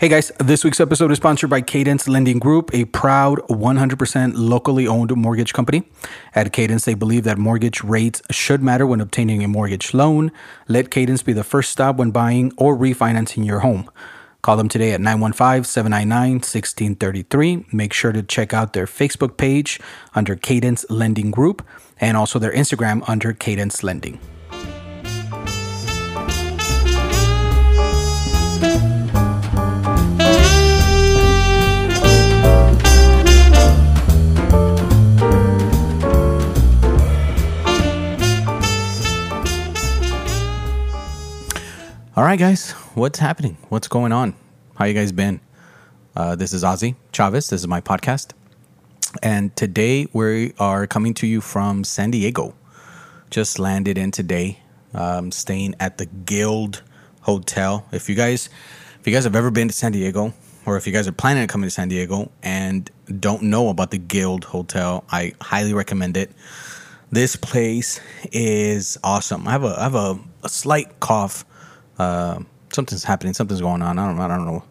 Hey guys, this week's episode is sponsored by Cadence Lending Group, a proud 100% locally owned mortgage company. At Cadence, they believe that mortgage rates should matter when obtaining a mortgage loan. Let Cadence be the first stop when buying or refinancing your home. Call them today at 915 799 1633. Make sure to check out their Facebook page under Cadence Lending Group and also their Instagram under Cadence Lending. All right, guys, what's happening? What's going on? How you guys been? Uh, this is Ozzy Chavez. This is my podcast, and today we are coming to you from San Diego. Just landed in today, um, staying at the Guild Hotel. If you guys, if you guys have ever been to San Diego, or if you guys are planning on coming to San Diego and don't know about the Guild Hotel, I highly recommend it. This place is awesome. I have a I have a, a slight cough uh, something's happening, something's going on. I don't, I don't know.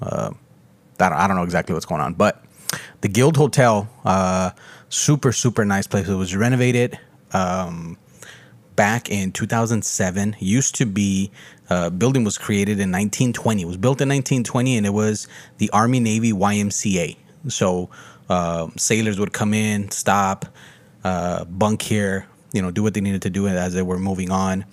Uh, I don't know exactly what's going on, but the Guild Hotel, uh, super super nice place. It was renovated um, back in 2007. Used to be uh, building was created in 1920. It was built in 1920, and it was the Army Navy YMCA. So uh, sailors would come in, stop, uh, bunk here, you know, do what they needed to do as they were moving on.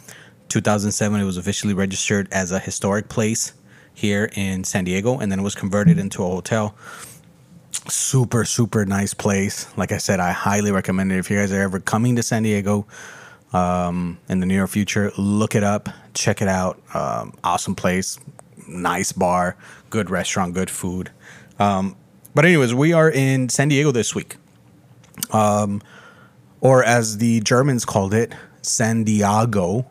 2007, it was officially registered as a historic place here in San Diego, and then it was converted into a hotel. Super, super nice place. Like I said, I highly recommend it. If you guys are ever coming to San Diego um, in the near future, look it up, check it out. Um, awesome place, nice bar, good restaurant, good food. Um, but, anyways, we are in San Diego this week. Um, or as the Germans called it, San Diego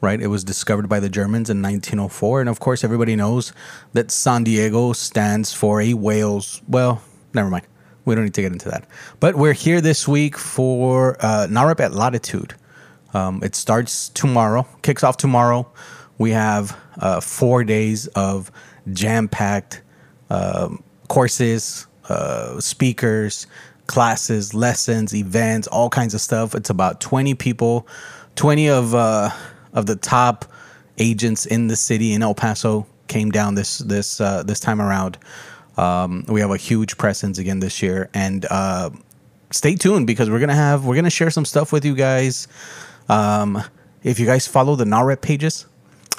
right? It was discovered by the Germans in 1904. And of course, everybody knows that San Diego stands for a whales. Well, never mind. We don't need to get into that. But we're here this week for uh, at Latitude. Um, it starts tomorrow, kicks off tomorrow. We have uh, four days of jam packed uh, courses, uh, speakers, classes, lessons, events, all kinds of stuff. It's about 20 people, 20 of uh, of the top agents in the city in El Paso came down this this uh, this time around. Um, we have a huge presence again this year, and uh, stay tuned because we're gonna have we're gonna share some stuff with you guys. Um, if you guys follow the NAHREP pages,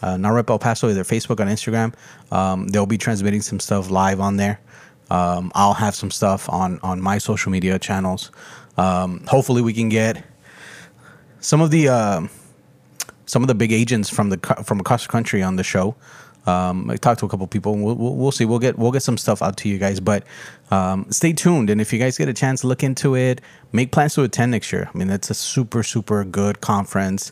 uh, NAHREP El Paso, either Facebook or Instagram, um, they'll be transmitting some stuff live on there. Um, I'll have some stuff on on my social media channels. Um, hopefully, we can get some of the uh, some of the big agents from the from across the country on the show. Um, I talked to a couple people. We'll, we'll, we'll, see. We'll get we'll get some stuff out to you guys, but um, stay tuned. And if you guys get a chance, look into it. Make plans to attend next year. I mean, that's a super super good conference.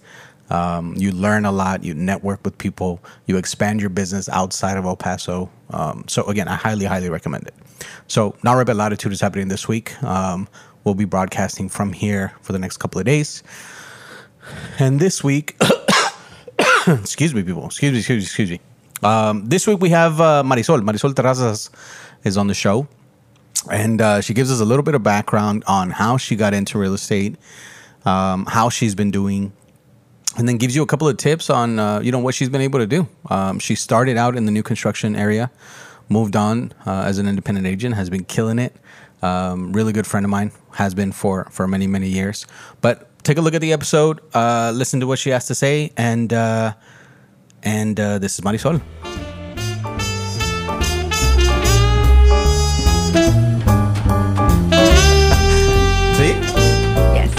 Um, you learn a lot. You network with people. You expand your business outside of El Paso. Um, so again, I highly highly recommend it. So NAHREP at Latitude is happening this week. Um, we'll be broadcasting from here for the next couple of days. And this week. excuse me, people. Excuse me, excuse me, excuse me. Um, this week we have uh, Marysol. Marysol Terrazas is on the show. And uh, she gives us a little bit of background on how she got into real estate, um, how she's been doing, and then gives you a couple of tips on uh, you know what she's been able to do. Um, she started out in the new construction area, moved on uh, as an independent agent, has been killing it. Um, really good friend of mine, has been for for many many years. But take a look at the episode, uh, listen to what she has to say, and uh, and uh, this is Marysol. See? Yes.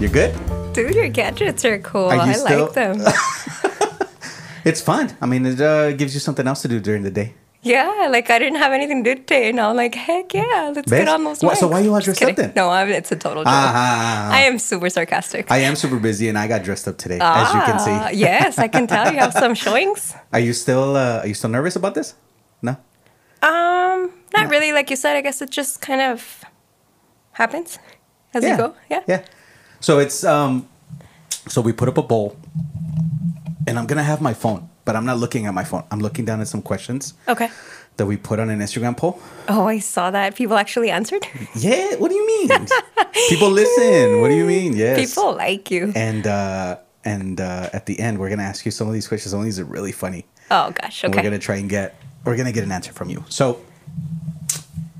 You're good. Dude, your gadgets are cool. Are I still... like them. it's fun. I mean, it uh, gives you something else to do during the day. Yeah, like I didn't have anything to do today, and I'm like, heck yeah, let's get on those. What, so why you all dressed up then? No, I'm, it's a total joke. I am super sarcastic. I am super busy, and I got dressed up today, ah, as you can see. Ah, yes, I can tell you have some showings. Are you still uh, Are you still nervous about this? No. Um, not no. really. Like you said, I guess it just kind of happens as yeah. you go. Yeah. Yeah. So it's um, so we put up a bowl, and I'm gonna have my phone but I'm not looking at my phone. I'm looking down at some questions Okay. that we put on an Instagram poll. Oh, I saw that. People actually answered. Yeah, what do you mean? People listen. What do you mean? Yes. People like you. And uh and uh at the end we're gonna ask you some of these questions. Some of these are really funny. Oh gosh. And Okay. we're gonna try and get we're gonna get an answer from you. So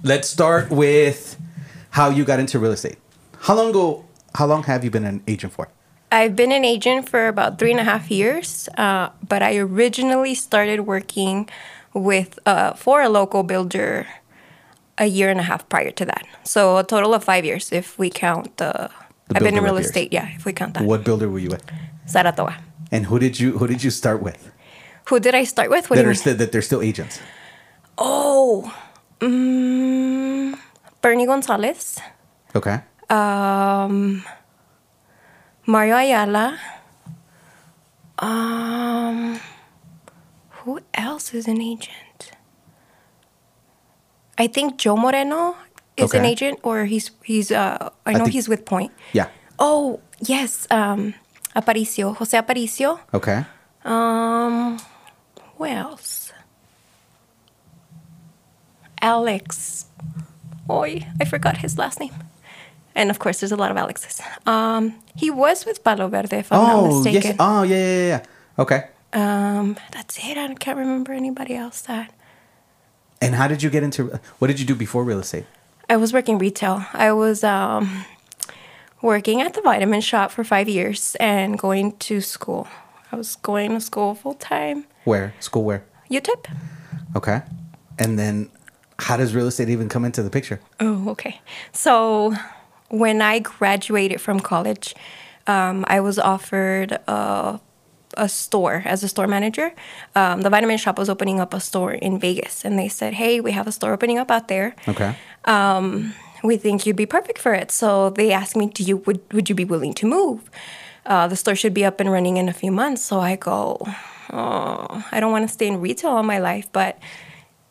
let's start with how you got into real estate. How long ago how long have you been an agent for? I've been an agent for about three and a half years, uh, but I originally started working with uh, for a local builder a year and a half prior to that. So a total of five years if we count the. The I've been in real years. estate, yeah, if we count that. What builder were you with? Saratoga. And who did you who did you start with? Who did I start with? What That are still that they're still agents. Oh, mm, Bernie Gonzalez, Okay. um, Mario Ayala. Um, who else is an agent? I think Joe Moreno is an agent, or he's he's. Uh, I know think- he's with Point. Yeah. Oh yes, um, Aparicio, Jose Aparicio. Okay. Um, who else? Alex. Oi, I forgot his last name. And of course, there's a lot of Alexes. Um, he was with Palo Verde, if I'm not Oh yes. Oh yeah, yeah, yeah. Okay. Um, that's it. I can't remember anybody else that. And how did you get into what did you do before real estate? I was working retail. I was um, working at the vitamin shop for five years and going to school. I was going to school full time. Where? School where? UTEP. Okay. And then how does real estate even come into the picture? Oh, okay. So when I graduated from college, um, I was offered a, a store as a store manager. Um, the vitamin shop was opening up a store in Vegas, and they said, "Hey, we have a store opening up out there. Okay. We think you'd be perfect for it." So they asked me, "Do you would would you be willing to move?" Uh, the store should be up and running in a few months. So I go, oh, I don't want to stay in retail all my life, but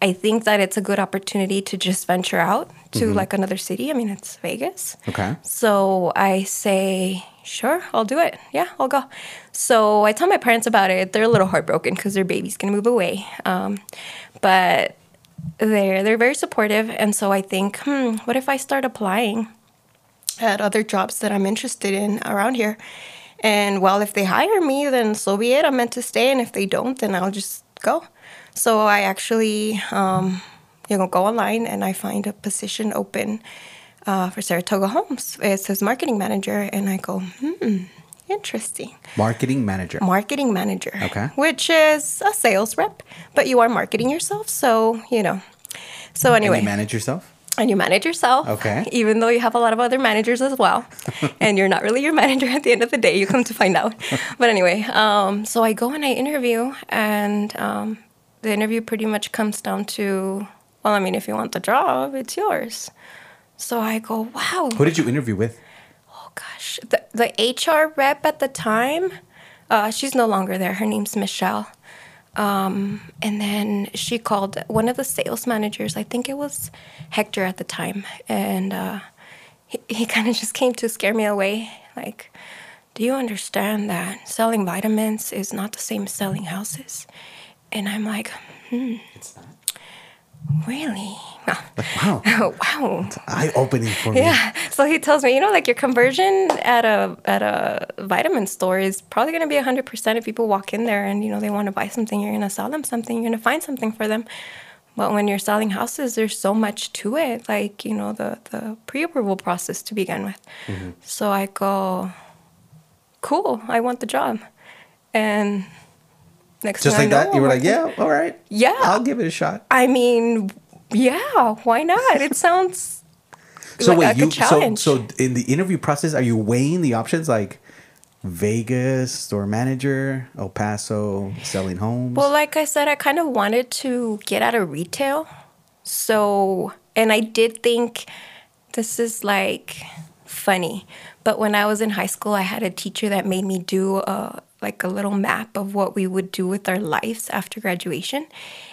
I think that it's a good opportunity to just venture out to like another city. I mean, it's Vegas. Okay. So I say, sure, I'll do it. Yeah, I'll go. So I tell my parents about it. They're a little heartbroken because their baby's gonna move away. Um, but they're they're very supportive, and so I think, hmm, what if I start applying at other jobs that I'm interested in around here? And well, if they hire me, then so be it. I'm meant to stay, and if they don't, then I'll just go. So I actually, um, you know, go online and I find a position open uh, for Saratoga Homes. It says marketing manager, and I go, hmm, interesting. Marketing manager. Marketing manager. Okay. Which is a sales rep, but you are marketing yourself, so you know. So And anyway, you manage yourself? and you manage yourself. Okay. Even though you have a lot of other managers as well, and you're not really your manager at the end of the day. You come to find out. but anyway, um, so I go and I interview, and um, the interview pretty much comes down to, well, I mean, if you want the job, it's yours. So I go, wow. Who did you interview with? Oh gosh, the the HR rep at the time, uh, she's no longer there. Her name's Michelle. Um, and then she called one of the sales managers. I think it was Hector at the time, and uh, he he kind of just came to scare me away. Like, do you understand that selling vitamins is not the same as selling houses? And I'm like, hmm, really? Wow. wow. Eye opening for me. Yeah. So he tells me, you know, like your conversion at a at a vitamin store is probably going to be 100% if people walk in there and you know they want to buy something, you're going to sell them something, you're going to find something for them. But when you're selling houses, there's so much to it, like, you know, the the pre-approval process to begin with. So I go, "Cool, I want the job." And next Just like I know, that? You were like, yeah, all right. Yeah. I'll give it a shot. I mean, yeah, why not? It sounds So like, wait, you a challenge. so so in the interview process, are you weighing the options like Vegas, store manager, El Paso, selling homes? Well, like I said, I kind of wanted to get out of retail. So, and I did think this is like funny. But when I was in high school, I had a teacher that made me do a like a little map of what we would do with our lives after graduation.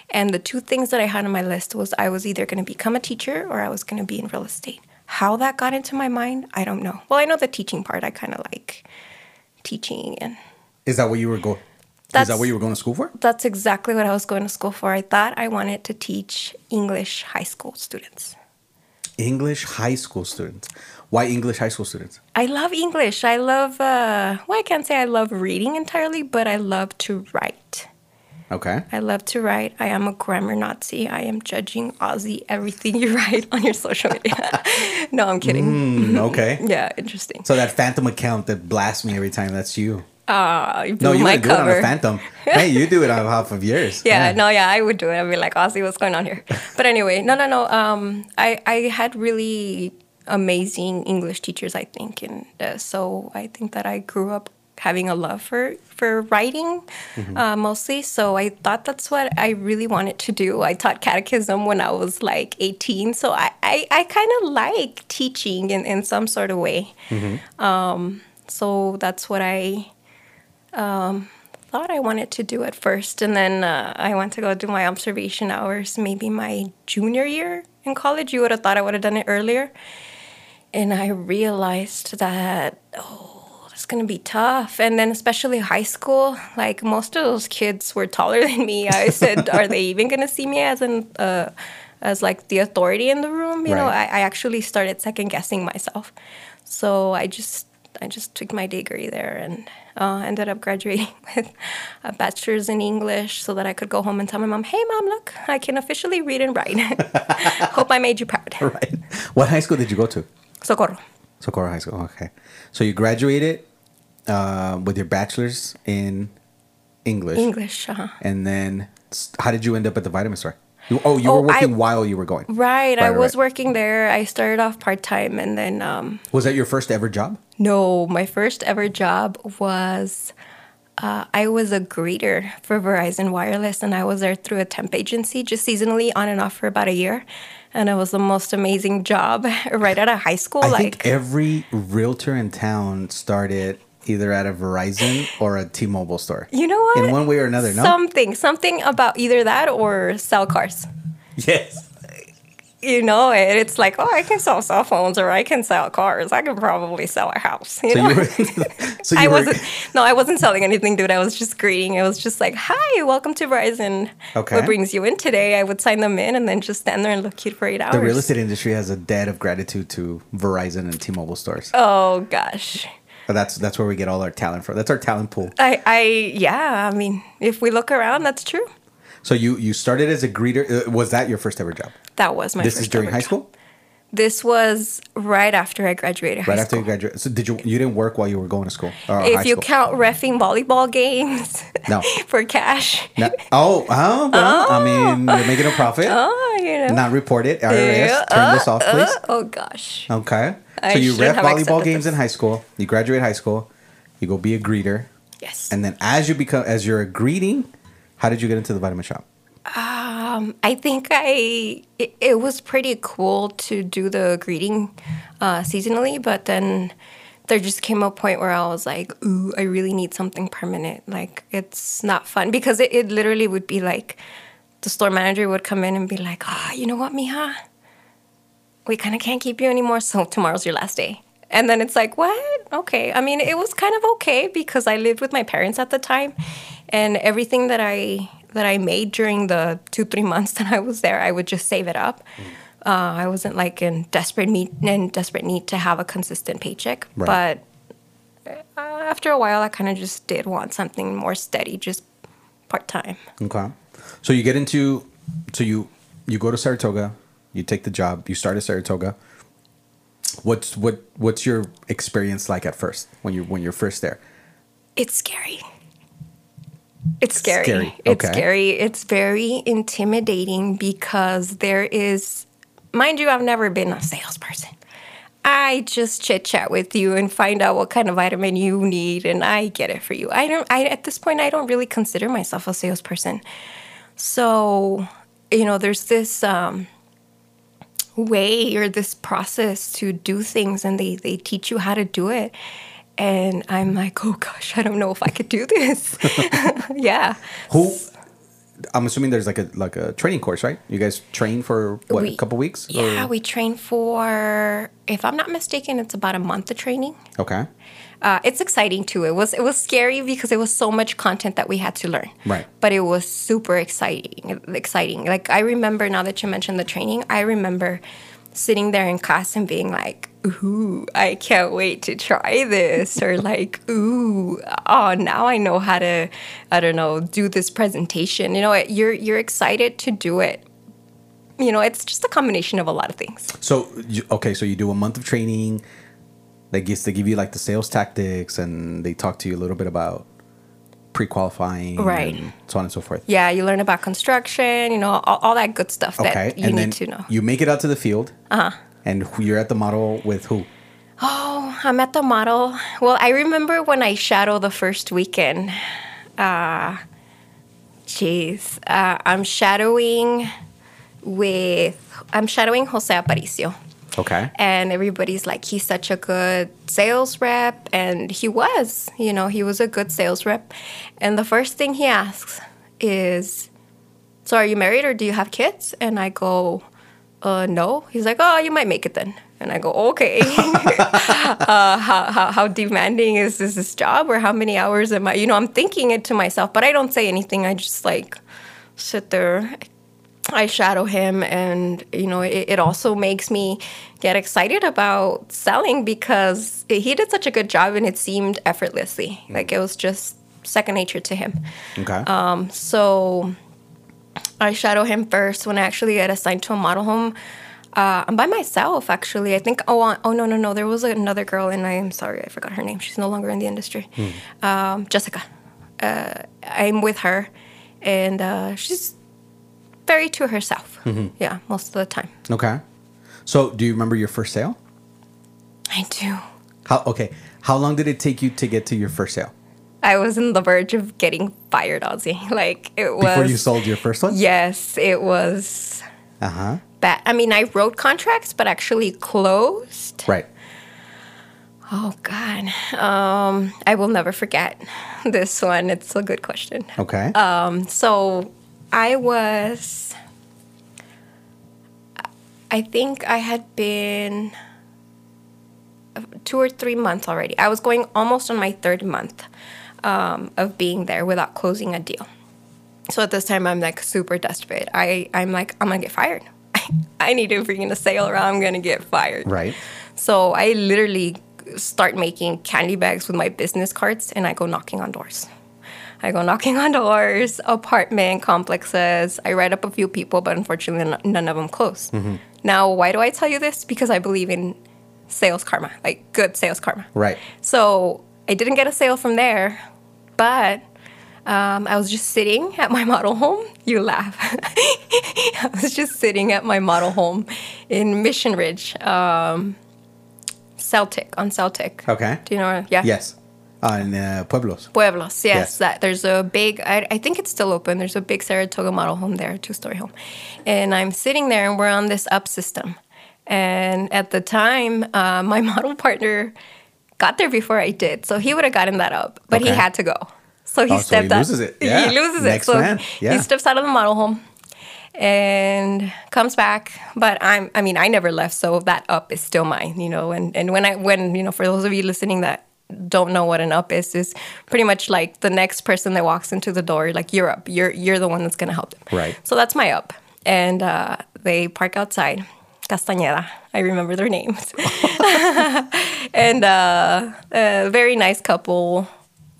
And the two things that I had on my list was I was either going to become a teacher or I was going to be in real estate. How that got into my mind, I don't know. Well, I know the teaching part. I kind of like teaching and Is that what you were going? Is that what you were going to school for? That's exactly what I was going to school for. I thought I wanted to teach English high school students. English high school students. Why English high school students? I love English. I love, uh, well, I can't say I love reading entirely, but I love to write. Okay. I love to write. I am a grammar Nazi. I am judging Ozzy everything you write on your social media. no, I'm kidding. Mm, okay. Yeah, interesting. So that phantom account that blasts me every time, that's you. Uh, you No, you my wouldn't do it on a phantom. hey, you do it on half of yours. Yeah, no, yeah, I would do it. I'd be like, Ozzy, what's going on here? But anyway, no, no, no. Um, I, I had really amazing English teachers, I think, and uh, so I think that I grew up having a love for for writing, uh, mostly. So I thought that's what I really wanted to do. I taught catechism when I was like 18, so I I, I kind of like teaching in in some sort of way. Um, so that's what I thought I wanted to do at first. And then uh, I went to go do my observation hours maybe my junior year in college. You would have thought I would have done it earlier. And I realized that, oh, that's going to be tough. And then, especially high school, like most of those kids were taller than me. I said, are they even going to see me as an, uh, as like the authority in the room? You know, I, I actually started second guessing myself. So I just I just took my degree there and uh, ended up graduating with a bachelor's in English so that I could go home and tell my mom, "Hey, mom, look, I can officially read and write. Hope I made you proud." Right. What high school did you go to? Socorro. Socorro High School. Okay. So you graduated uh, with your bachelor's in English. English. Uh-huh. And then how did you end up at the vitamin store? You, oh, you Oh, were working I- while you were going. Right, I Right, was right. working there. I started off part time, and then um, Was that your first ever job? no, my first ever job was. Uh, I was a greeter for Verizon Wireless, and I was there through a temp agency, just seasonally on and off for about a year. And it was the most amazing job right out of high school. I like, think every realtor in town started either at a Verizon or a T-Mobile store. You know what? In one way or another, no? Something, something about either that or sell cars. Yes. You know, and it's like, oh, I can sell cell phones or I can sell cars. I can probably sell a house. You So know? you were, so you I were, wasn't. No, I wasn't selling anything, dude. I was just greeting. I was just like, "Hi, welcome to Verizon. Okay. What brings you in today?" I would sign them in and then just stand there and look cute for eight hours. the real estate industry has a debt of gratitude to Verizon and T-Mobile stores. Oh gosh, But that's that's where we get all our talent from. That's our talent pool. I, I, yeah. I mean, if we look around, that's true. So you you started as a greeter. Uh, was that your first ever job? That was my. this is during high job. school. This was right after I graduated high Right after school. you graduated. So did you you didn't work while you were going to school? If you school? count refing volleyball games No. for cash. No. Oh, oh, well, I oh. mean, you're making a profit. Oh, you know. Not reported. IRS, Yeah, turn this uh, off, uh, please. oh gosh. Okay. I so you ref volleyball games this. in high school. You graduate high school. You go be a greeter, Yes. and then as you become as you're a greeting, how did you get into the vitamin shop? Um, I think I it, it was pretty cool to do the greeting uh, seasonally, but then there just came a point where I was like, "Ooh, I really need something permanent." Like it's not fun because it, it literally would be like the store manager would come in and be like, "Ah, you know what, Mija? We kind of can't keep you anymore, so tomorrow's your last day." And then it's like, "What? Okay." I mean, it was kind of okay because I lived with my parents at the time, and everything that I that I made during the two three months that I was there, I would just save it up. Uh, I wasn't like in desperate need in desperate need to have a consistent paycheck, Right. but uh, after a while, I kind of just did want something more steady, just part time. Okay. So you get into so you you go to Saratoga, you take the job, you start at Saratoga. What's what what's your experience like at first when you when you're first there? It's scary. It's scary. Scary, It's okay. scary. It's very intimidating because there is, mind you, I've never been a salesperson. I just chit chat with you and find out what kind of vitamin you need, and I get it for you. I don't. I at this point, I don't really consider myself a salesperson. So, you know, there's this um, way or this process to do things, and they they teach you how to do it. And I'm like, oh gosh, I don't know if I could do this. yeah. Who I'm assuming there's like a like a training course, right? You guys train for what a couple weeks? Yeah, Or- we train for, if I'm not mistaken, it's about a month of training. okay. uh, it's exciting too. It was it was scary because it was so much content that we had to learn. Right. But it was super exciting. Exciting. Like I remember now that you mentioned the training, I remember sitting there in class and being like, ooh, I can't wait to try this. or like, ooh, oh, now I know how to, I don't know, do this presentation. You know, you're you're excited to do it. You know, it's just a combination of a lot of things. So okay, so you do a month of training. They guess they give you like the sales tactics, and they talk to you a little bit about pre-qualifying, Right. and so on and so forth. Yeah, you learn about construction, you know, all, all that good stuff Okay, that you and need to know. you make it out to the field. Uh huh. And you're at the model with who? Oh, I'm at the model. Well, I remember when I shadow the first weekend. Uh, jeez, uh, I'm shadowing with I'm shadowing Jose Aparicio. Okay. and everybody's like he's such a good sales rep and he was you know he was a good sales rep. And the first thing he asks is so are you married or do you have kids? And i go uh no. He's like oh you might make it then. And i go okay. Uh, how, how, how demanding is this, this job or how many hours am i you know i'm thinking it to myself but i don't say anything. I just like sit there I shadow him, and you know, it, it also makes me get excited about selling because he did such a good job, and it seemed effortlessly, like it was just second nature to him. Okay. Um, so I shadow him first when I actually get assigned to a model home. Uh, I'm by myself, actually. I think. Oh, oh no, no, no. There was another girl, and I am sorry, I forgot her name. She's no longer in the industry. Um, Jessica. Uh, I'm with her, and uh, she's very to herself. Yeah, most of the time. okay. So do you remember your first sale? I do. How okay? How long did it take you to get to your first sale I was on the verge of getting fired, Ozzy. Like it was. before you sold your first one? Yes, it was Uh huh. bad. I mean, I wrote contracts, but actually closed. Right. Oh God, um, I will never forget this one. It's a good question. Okay. Um, so I was, I think I had been two or three months already. I was going almost on my third month um, of being there without closing a deal. So at this time, I'm like super desperate. I, I'm like, I'm gonna get fired. I need to bring in a sale or I'm gonna get fired. right. So I literally start making candy bags with my business cards and I go knocking on doors. I go knocking on doors, apartment complexes. I write up a few people, but unfortunately, none of them close. Now, why do I tell you this? Because I believe in sales karma, like good sales karma. Right. So I didn't get a sale from there, but um, I was just sitting at my model home. You laugh. I was just sitting at my model home in Mission Ridge, um, Celtic, on Celtic. Okay. Do you know? where- Yeah. Yes. Uh, in uh, Pueblos. Pueblos, yes. Yes. That there's a big. I, I think it's still open. There's a big Saratoga model home there, two story home, and I'm sitting there, and we're on this up system. And at the time, uh, my model partner got there before I did, so he would have gotten that up, but he had to go. So he Oh, so he stepped loses it. Yeah. He loses Next it. So man. Yeah. he steps out of the model home and comes back. But I'm I mean, I never left, so that up is still mine, you know. And and when I when, you know, for those of you listening that don't know what an up is, is pretty much like the next person that walks into the door, like you're up. You're you're the one that's gonna help them. Right. So that's my up. And uh, they park outside. Castañeda. I remember their names. and uh, a very nice couple,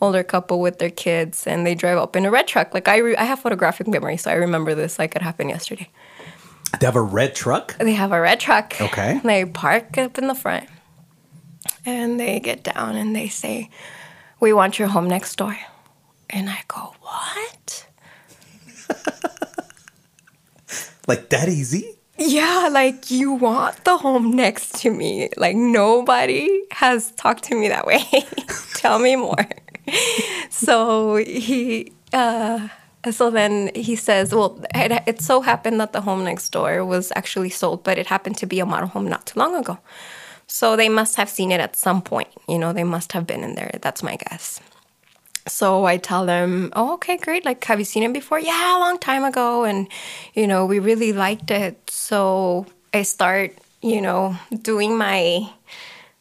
older couple with their kids, and they drive up in a red truck. Like I, re- I have photographic memory, so I remember this like it happened yesterday. They have a red truck. They have a red truck. Okay. They park up in the front, and they get down and they say, "We want your home next door." And I go, "What?" Like that easy? Yeah, like you want the home next to me. Like nobody has talked to me that way. Tell me more. so he, uh, so then he says, well, it, it so happened that the home next door was actually sold, but it happened to be a model home not too long ago. So they must have seen it at some point. You know, they must have been in there. That's my guess. So I tell them, oh, okay, great. Like, have you seen it before? Yeah, a long time ago. And, you know, we really liked it. So I start, you know, doing my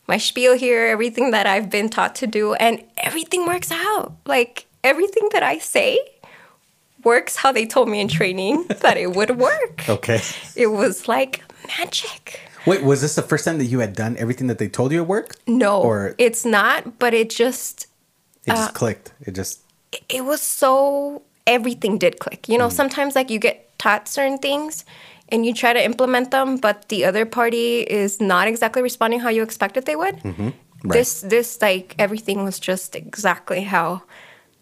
my spiel here, everything that I've been taught to do, and everything works out. Like everything that I say works how they told me in training that it would work. Okay. It was like magic. Wait, was this the first time that you had done everything that they told you at work? No, Or it's not, but it just it uh, just clicked. It just it was so everything did click. You know, Mm. sometimes like you get taught certain things and you try to implement them, but the other party is not exactly responding how you expected they would. Mm-hmm. Right. This this like everything was just exactly how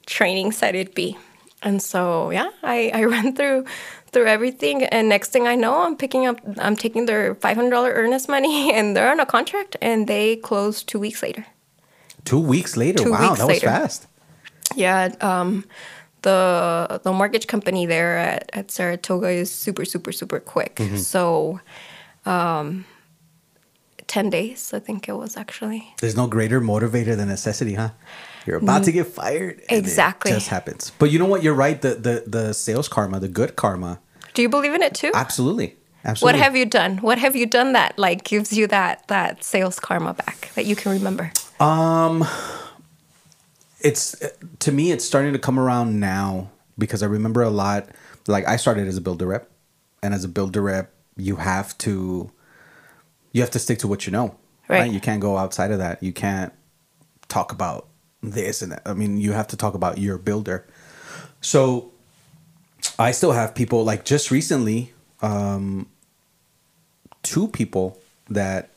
training said it'd be. And so yeah, I, I ran through through everything and next thing I know I'm picking up I'm taking their five hundred dollar earnest money and they're on a contract and they close two weeks later. two weeks later. Two wow, weeks that later. was fast. Yeah, um, the the mortgage company there at, at Saratoga is super super super quick. Mm-hmm. So, um, ten days I think it was actually. There's no greater motivator than necessity, huh? You're about to get fired. and it Exactly. just happens. But you know what? You're right. The the the sales karma, the good karma, Do you believe in it too? absolutely, Absolutely. What have you done? What have you done that like gives you that that sales karma back that you can remember? Um it's to me it's starting to come around now because i remember a lot like i started as a builder rep and as a builder rep you have to you have to stick to what you know Right. you can't go outside of that you can't talk about this and that i mean you have to talk about your builder so i still have people like just recently um two people that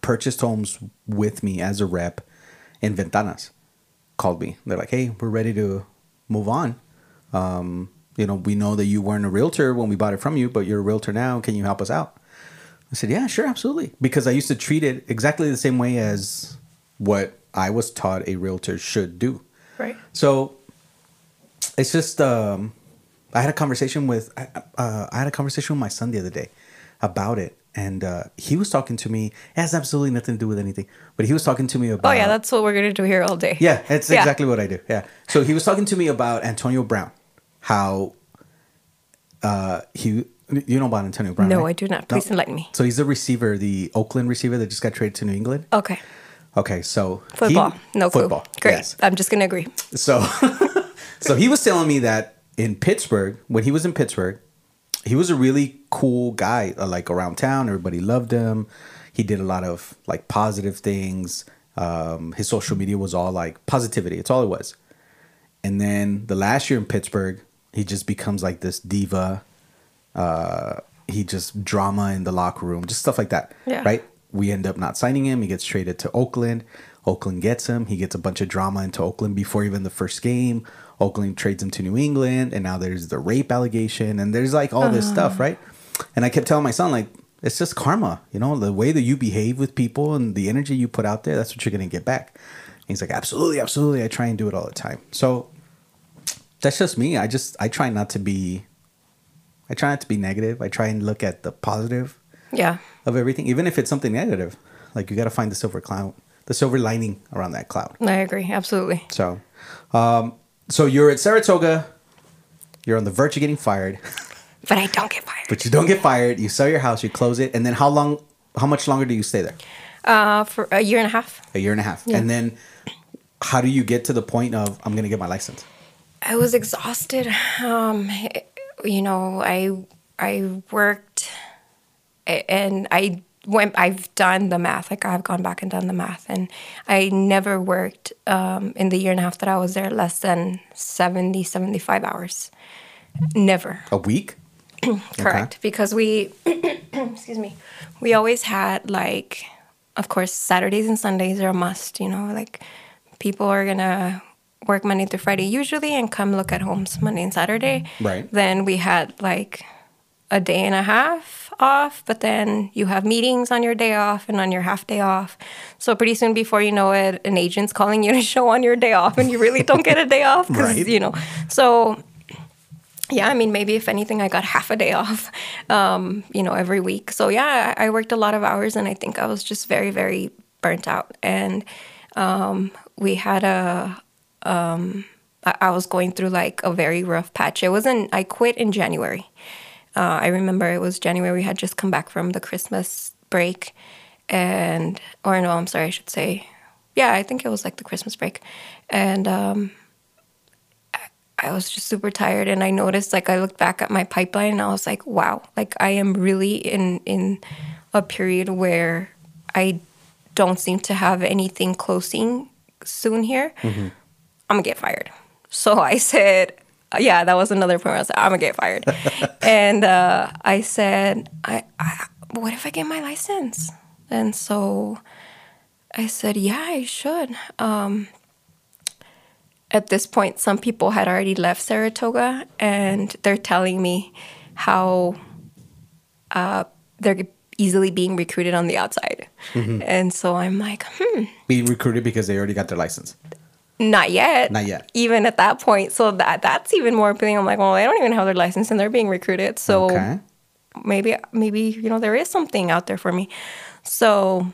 purchased homes with me as a rep in ventanas called me. They're like, "Hey, we're ready to move on. Um, you know, we know that you weren't a realtor when we bought it from you, but you're a realtor now. Can you help us out?" I said, "Yeah, sure, absolutely." Because I used to treat it exactly the same way as what I was taught a realtor should do. Right. So it's just um, I had a conversation with uh, I had a conversation with my son the other day about it, and uh, he was talking to me. It has absolutely nothing to do with anything, but he was talking to me about. Oh yeah, that's what we're gonna do here all day. Yeah, it's Yeah. exactly what I do. Yeah. So he was talking to me about Antonio Brown, how uh, he you know about Antonio Brown? No, right? I do not. Please enlighten me. So he's the receiver, the Oakland receiver that just got traded to New England. Okay. Okay, so he- Football. no clue. football. Great. Yes. I'm just gonna agree. So, so he was telling me that in Pittsburgh, when he was in Pittsburgh, he was a really cool guy. uh, Like around town, everybody loved him. He did a lot of like positive things. Um, his social media was all like positivity. It's all it was. And then the last year in Pittsburgh, he just becomes like this diva. Uh, he just drama in the locker room, just stuff like that. Yeah. Right. We end up not signing him. He gets traded to Oakland. Oakland gets him. He gets a bunch of drama into Oakland before even the first game. Oakland trades him to New England, and now there's the rape allegation, and there's like all this stuff, uh. right? And I kept telling my son, like, it's just karma, you know, the way that you behave with people and the energy you put out there, that's what you're gonna get back. And he's like, absolutely, absolutely. I try and do it all the time. So that's just me. I just I try not to be I try not to be negative. I try and look at the positive Yeah. Of everything, even if it's something negative. Like you got to find the silver cloud, the silver lining around that cloud. I agree. Absolutely. So, um, so you're at Saratoga. You're on the verge of getting fired, But I don't get fired. but you don't get fired. You sell your house, you close it, and then how long? How much longer do you stay there? Uh, for a year and a half. A year and a half, Yeah. and then how do you get to the point of I'm going to get my license? I was exhausted. Um, you know, I I worked, and I went. I've done the math. Like I've gone back and done the math, and I never worked um, in the year and a half that I was there less than 70, 75 hours. Never. A week? Correct. Because we, excuse me, we always had like, of course, Saturdays and Sundays are a must, you know, like people are going to work Monday through Friday usually and come look at homes Monday and Saturday. Right. Then we had like a day and a half off, but then you have meetings on your day off and on your half day off. So pretty soon before you know it, an agent's calling you to show on your day off and you really don't get a day off because, Right. you know, so yeah, I mean, maybe if anything, I got half a day off, um, you know, every week. So yeah, I worked a lot of hours, and I think I was just very, very burnt out. And um, we had a, um, I was going through like a very rough patch. It wasn't. I quit in January. Uh, I remember it was January. We had just come back from the Christmas break, and or no, I'm sorry, I should say, yeah, I think it was like the Christmas break, and um, I, I was just super tired, and I noticed like I looked back at my pipeline, and I was like, wow, like I am really in in a period where I don't seem to have anything closing soon here. I'm gonna get fired. So I said, yeah, that was another point where I was like, I'm gonna get fired. and uh, I said, I, I, what if I get my license? And so I said, yeah, I should. Um, at this point, some people had already left Saratoga, and they're telling me how uh, they're easily being recruited on the outside. And so I'm like, hmm, Being recruited because they already got their license. Not yet. Not yet. Even at that point. So that that's even more appealing. I'm like, well, they don't even have their license and they're being recruited. So Okay. maybe maybe you know there is something out there for me. So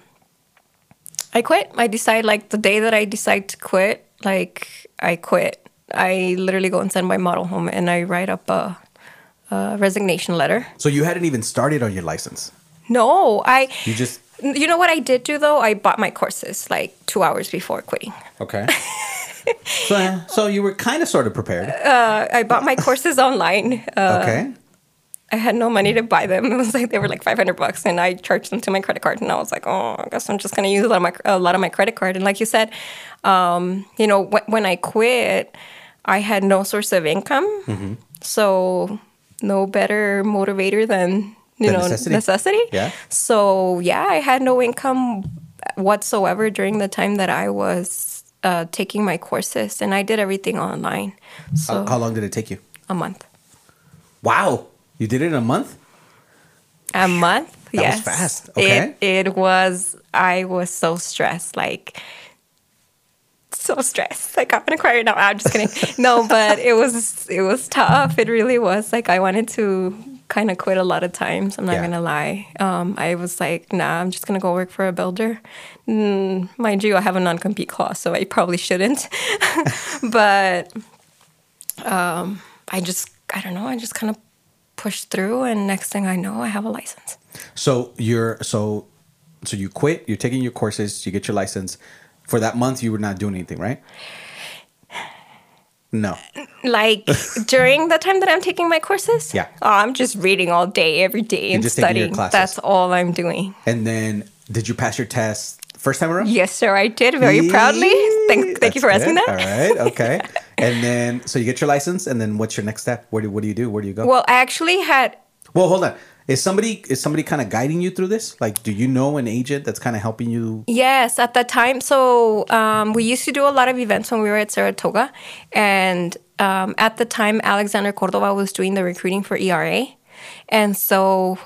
I quit. I decide like the day that I decide to quit, like I quit. I literally go and send my model home and I write up a, a resignation letter. So you hadn't even started on your license. No, I. You just You know what I did do though? I bought my courses like two hours before quitting. okay. so so you were kind of sort of prepared. I bought my courses online. Uh, okay. I had no money to buy them. It was like they were like 500 bucks, and I charged them to my credit card. And I was like, oh, I guess I'm just gonna use a lot of my a lot of my credit card. And like you said, um, you know, wh- when I quit, I had no source of income, Mm-hmm. so no better motivator than you The know necessity. necessity. Yeah. So yeah, I had no income whatsoever during the time that I was uh, taking my courses, and I did everything online. So How, how long did it take you? a month. Wow. You did it in a month? A month? That was yes. fast. Okay. It, it was, I was so stressed. Like, so stressed. Like, I'm to cry right now. I'm just kidding. no, but it was, it was tough. It really was. Like, I wanted to kind of quit a lot of times. I'm not Yeah. to lie. Um, I was like, nah, I'm just to go work for a builder. Mm, mind you, I have a non compete clause, so I probably shouldn't. but um, I just, I don't know, I just kind of pushed through, and next thing I know, I have a license. So you're so so you quit, you're taking your courses, you get your license. For that month you were not doing anything, right? No. Like during the time that I'm taking my courses, Yeah. oh, I'm just reading all day, every day, and just taking your studying. classes. That's all I'm doing. And then did you pass your test first time around? Yes, sir, I did very proudly. Thank, thank you for asking that. All right, okay. and then so you get your license, and then what's your next step? Where do what do you do? Where do you go? Well, I actually had Well, hold on. Is somebody is somebody kind of guiding you through this? Like, do you know an agent that's kind of helping you? Yes, at that time. So um, we used to do a lot of events when we were at Saratoga, and um, at the time, Alexander Cordova was doing the recruiting for ERA, and so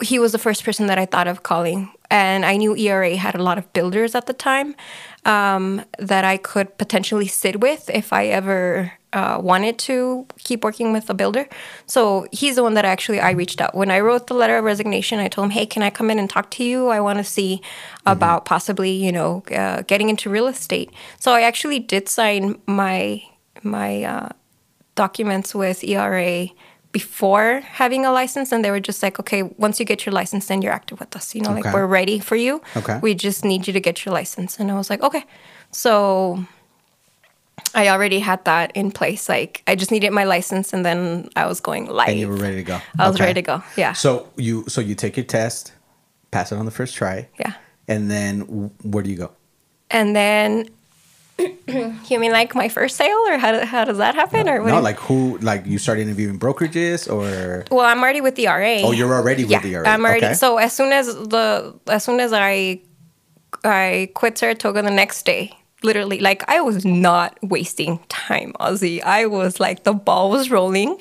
he was the first person that I thought of calling. And I knew ERA had a lot of builders at the time um, that I could potentially sit with if I ever uh, wanted to keep working with a builder. So he's the one that actually I reached out. When I wrote the letter of resignation, I told him, hey, can I come in and talk to you? I want to see about possibly, you know, uh, getting into real estate. So I actually did sign my my uh, documents with ERA before having a license and they were just like okay once you get your license then you're active with us you know Okay. like we're ready for you Okay. we just need you to get your license and i was like okay so i already had that in place like i just needed my license and then i was going live And you were ready to go. i was Okay. ready to go yeah So you so you take your test, pass it on the first try. yeah And then where do you go? and then you mean like my first sale or how, how does that happen or what No, like who? Like you start interviewing brokerages or? Well, I'm already with the ERA. Oh, you're already with yeah, the ERA. I'm already. Okay. So as soon as the as soon as I I quit Saratoga the next day, literally, like I was not wasting time, Ozzy. I was like the ball was rolling.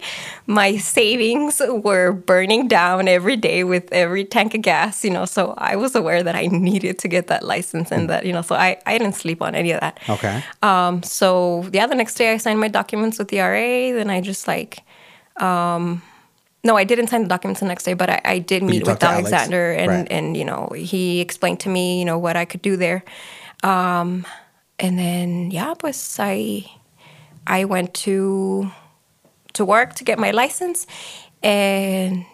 My savings were burning down every day with every tank of gas, you know. So I was aware that I needed to get that license and that, you know, so I, I didn't sleep on any of that. Okay. Um, so yeah, the next day I signed my documents with the ERA. Then I just like, um, no, I didn't sign the documents the next day, but I, I did meet with Alexander, and right. and you know he explained to me you know what I could do there, um, and then yeah, pues I I went to to work to get my license, and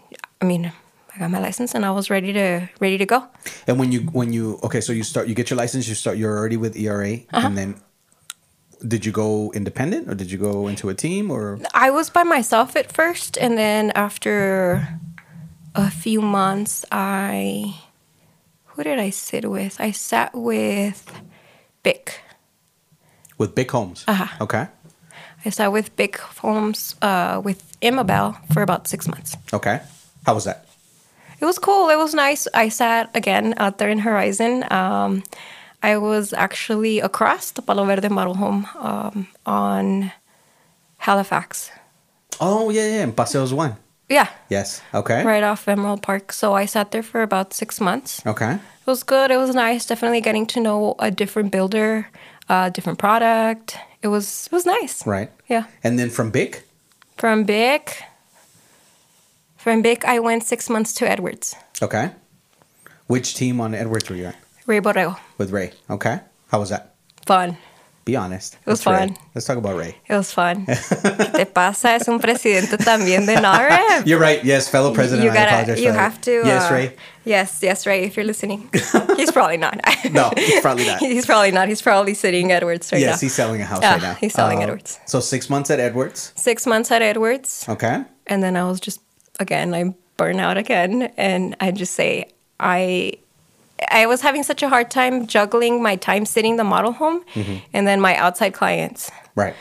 I mean I got my license and I was ready to ready to go. And when you when you okay, so you start you get your license, you start you're already with ERA, Uh-huh. and then did you go independent or did you go into a team or I was by myself at first, and then after a few months, I who did I sit with? I sat with Bic. With Big Homes? Uh-huh. Okay, I sat with big Homes uh, with Immobel for about six months. okay. How was that? It was cool. It was nice. I sat again out there in Horizon. Um, I was actually across the Palo Verde model home um, on Halifax. Oh yeah, yeah, in Paseos One. Yeah, Yes. Okay. right off Emerald Park. So I sat there for about six months. Okay. It was good. It was nice. Definitely getting to know a different builder, a different product. It was it was nice. Right. Yeah. And then from Big. From Bic, from Bic, I went six months to Edwards, Okay. Which team on Edwards were you at? Ray Borrego. With Ray. Okay. How was that? Fun. Be honest. It was It's Ray. fun. Let's talk about Ray. It was fun. ¿Qué te pasa? Es un presidente también de NAHREP. You're right. Yes, fellow president. you gotta, you have to. Yes, uh, Ray. Yes, yes, Ray. If you're listening, he's probably not. No, he's probably not. he's probably not. He's probably sitting Edwards right yes, now. he's selling a house Yeah, right now. he's selling Uh, Edwards. So six months at Edwards. Six months at Edwards, Okay. and then I was just again. I burn out again, and I just say I. I was having such a hard time juggling my time sitting the model home Mm-hmm. and then my outside clients. Right.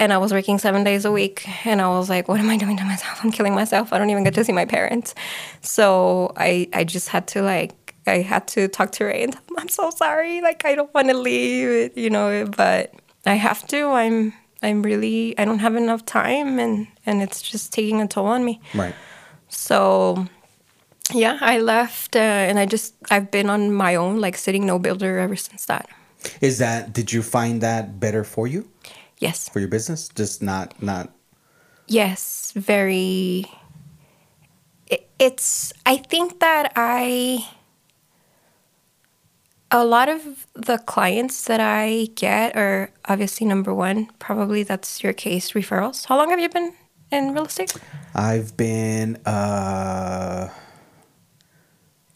and I was working seven days a week, and I was like, "What am I doing to myself? I'm killing myself. I don't even get to see my parents." So I I just had to like I had to talk to Ray and tell him, I'm so sorry. Like I don't want to leave, you know, but I have to. I'm I'm really I don't have enough time, and and it's just taking a toll on me. Right. So yeah, I left, uh, and I just I've been on my own, like sitting no builder ever since that. Is that did you find that better for you Yes. for your business? Just not not Yes, very. it- It's. I think that I. A lot of the clients that I get are obviously number one. Probably that's your case. Referrals. How long have you been in real estate? I've been uh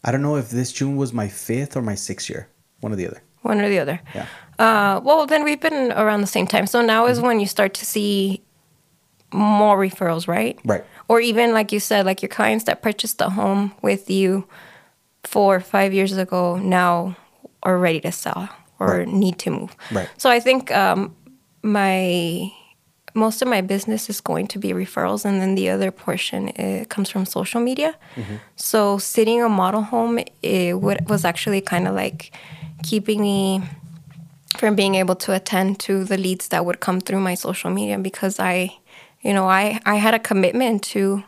I don't know if this June was my fifth or my sixth year. One or the other. One or the other. Yeah. Uh, well, then we've been around the same time. So now is when you start to see more referrals, right? Right. Or even like you said, like your clients that purchased a home with you four or five years ago now are ready to sell or Right. need to move. Right. So I think um, my most of my business is going to be referrals, and then the other portion it comes from social media. Mm-hmm. So sitting a model home eh, it would, was actually kind of like keeping me from being able to attend to the leads that would come through my social media because I, you know, I I had a commitment to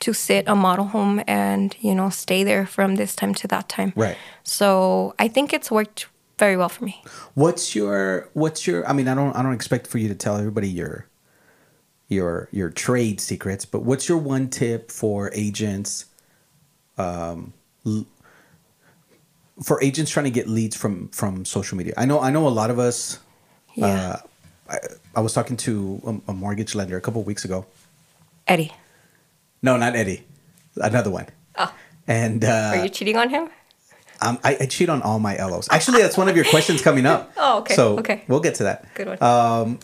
to sit a model home and you know stay there from this time to that time. Right. So I think it's worked very well for me. What's your what's your I mean I don't I don't expect for you to tell everybody your your your trade secrets, but what's your one tip for agents um l- for agents trying to get leads from from social media? I know I know a lot of us Yeah. uh I, I was talking to a, a mortgage lender a couple weeks ago. Eddie, No, not Eddie. Another one. Oh. And uh, are you cheating on him? Um, I, I cheat on all my LOs. Actually, that's one of your questions coming up. Oh, okay, So okay. we'll get to that. Good one. Um,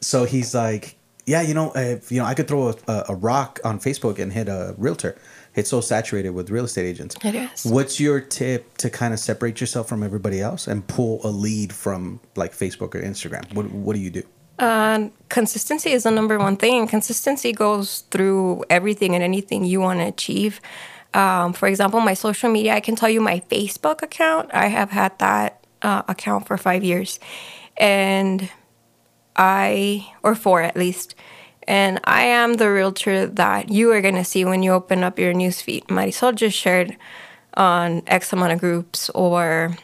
so he's like, yeah, you know, if you know, I could throw a, a, a rock on Facebook and hit a realtor. It's so saturated with real estate agents. It is. What's your tip to kind of separate yourself from everybody else and pull a lead from like Facebook or Instagram? What What do you do? Uh, consistency is the number one thing. Consistency goes through everything and anything you want to achieve. Um, for example, my social media, I can tell you my Facebook account, I have had that uh, account for five years. And I, or four at least, and I am the realtor that you are going to see when you open up your newsfeed. Marysol just shared on X amount of groups or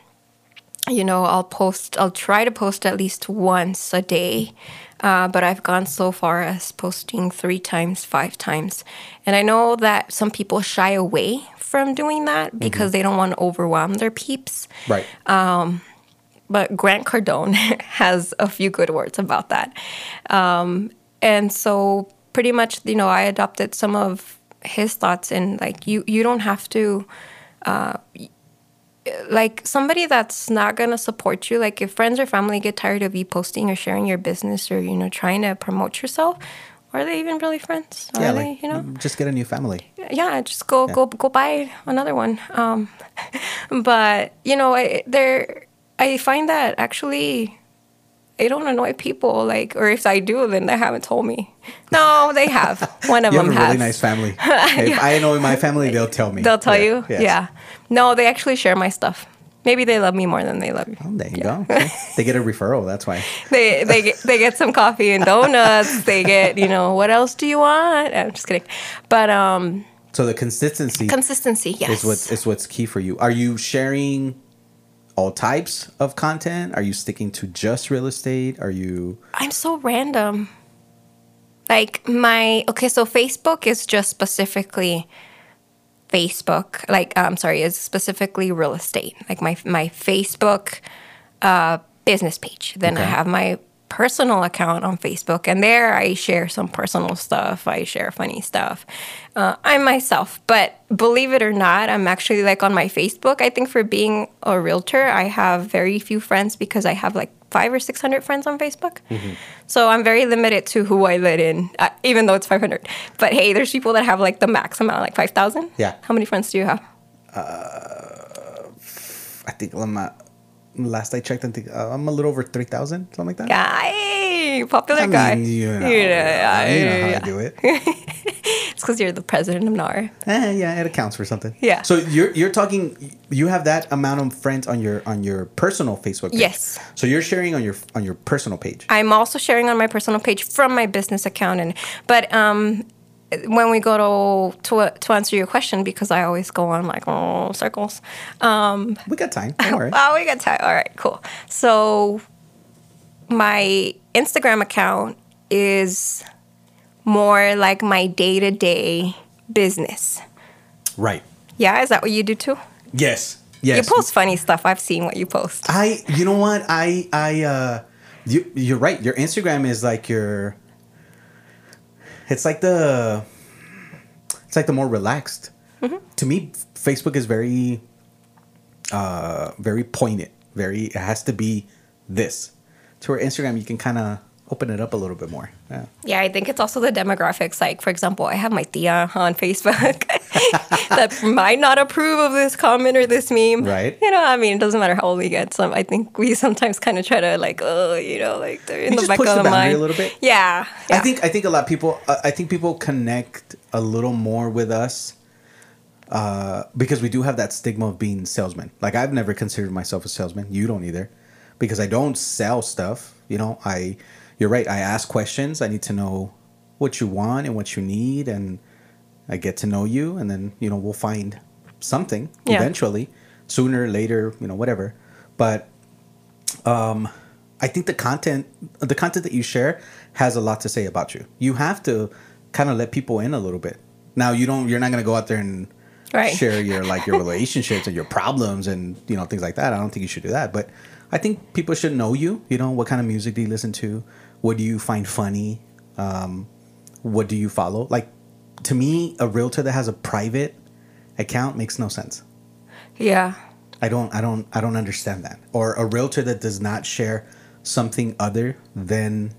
you know, I'll post, I'll try to post at least once a day. Uh, but I've gone so far as posting three times, five times. And I know that some people shy away from doing that because they don't want to overwhelm their peeps. Right. But Grant Cardone has a few good words about that. Um, and so, pretty much, you know, I adopted some of his thoughts and like you you don't have to uh like somebody that's not gonna support you like if friends or family get tired of you posting or sharing your business or you know trying to promote yourself are they even really friends are yeah, they like you know just get a new family. yeah just go go go buy another one um but you know I, there i find that actually I don't annoy people like or if i do then they haven't told me no they have one of them has. You them have a really nice family. If I annoy my family, they'll tell me. they'll tell Yeah, you yes. yeah no they actually share my stuff maybe they love me more than they love you Oh, there you go. See? they get a referral. That's why. they they get, they get some coffee and donuts they get you know what else do you want i'm just kidding but um So the consistency consistency yes is what is what's key for you. Are you sharing all types of content? Are you sticking to just real estate? Are you I'm so random. Like my okay, so Facebook is just specifically Facebook. Like I'm sorry, is specifically real estate. Like my my Facebook uh, business page. Then I have my personal account on Facebook, and there I share some personal stuff. I share funny stuff. Uh, I'm myself, but believe it or not, I'm actually like on my Facebook. I think for being a realtor, I have very few friends because I have like five or six hundred friends on Facebook. So I'm very limited to who I let in, uh, even though it's five hundred. But hey, there's people that have like the max amount, like five thousand. Yeah. How many friends do you have? Uh, I think I'm not, last I checked, I think uh, I'm a little over 3,000, something like that. Guy, popular I guy. mean, you know, Yeah, you know how yeah. I do it. It's because you're the president of NAR. Eh, yeah, it accounts for something. Yeah. So you're you're talking. You have that amount of friends on your on your personal Facebook page. Yes. So you're sharing on your on your personal page. I'm also sharing on my personal page from my business account, and but um, when we go to to to answer your question, because I always go on like oh circles. Um, We got time. Don't worry. oh, we got time. All right, cool. So my Instagram account is more like my day to day business. right. Yeah, is that what you do too? Yes. Yes. You post funny stuff. I've seen what you post. I. You know what? I. I. uh You. You're right. Your Instagram is like your. It's like the. It's like the more relaxed. To me, Facebook is very. Uh, very pointed. Very. It has to be this. To where Instagram, you can kind of open it up a little bit more. Yeah. Yeah, I think it's also the demographics. Like, for example, I have my tia on Facebook that might not approve of this comment or this meme. Right. You know, I mean, it doesn't matter how old we get. So I think we sometimes kind of try to, like, oh, you know, like they're in You the back of the mind. a little bit. Yeah. I think I think a lot of people uh, I think people connect a little more with us uh, because we do have that stigma of being salesmen. Like I've never considered myself a salesman. You don't either, because I don't sell stuff. You know, I you're right. I ask questions. I need to know what you want and what you need, and I get to know you, and then you know we'll find something Yeah. eventually, sooner or later. You know, whatever. But um, I think the content, the content that you share, has a lot to say about you. You have to kind of let people in a little bit. Now you don't. You're not gonna go out there and Right. share your like your relationships and your problems and you know things like that. I don't think you should do that. But I think people should know you. You know, what kind of music do you listen to? What do you find funny? Um, what do you follow? Like to me, a realtor that has a private account makes no sense. Yeah. I don't I don't I don't understand that. Or a realtor that does not share something other than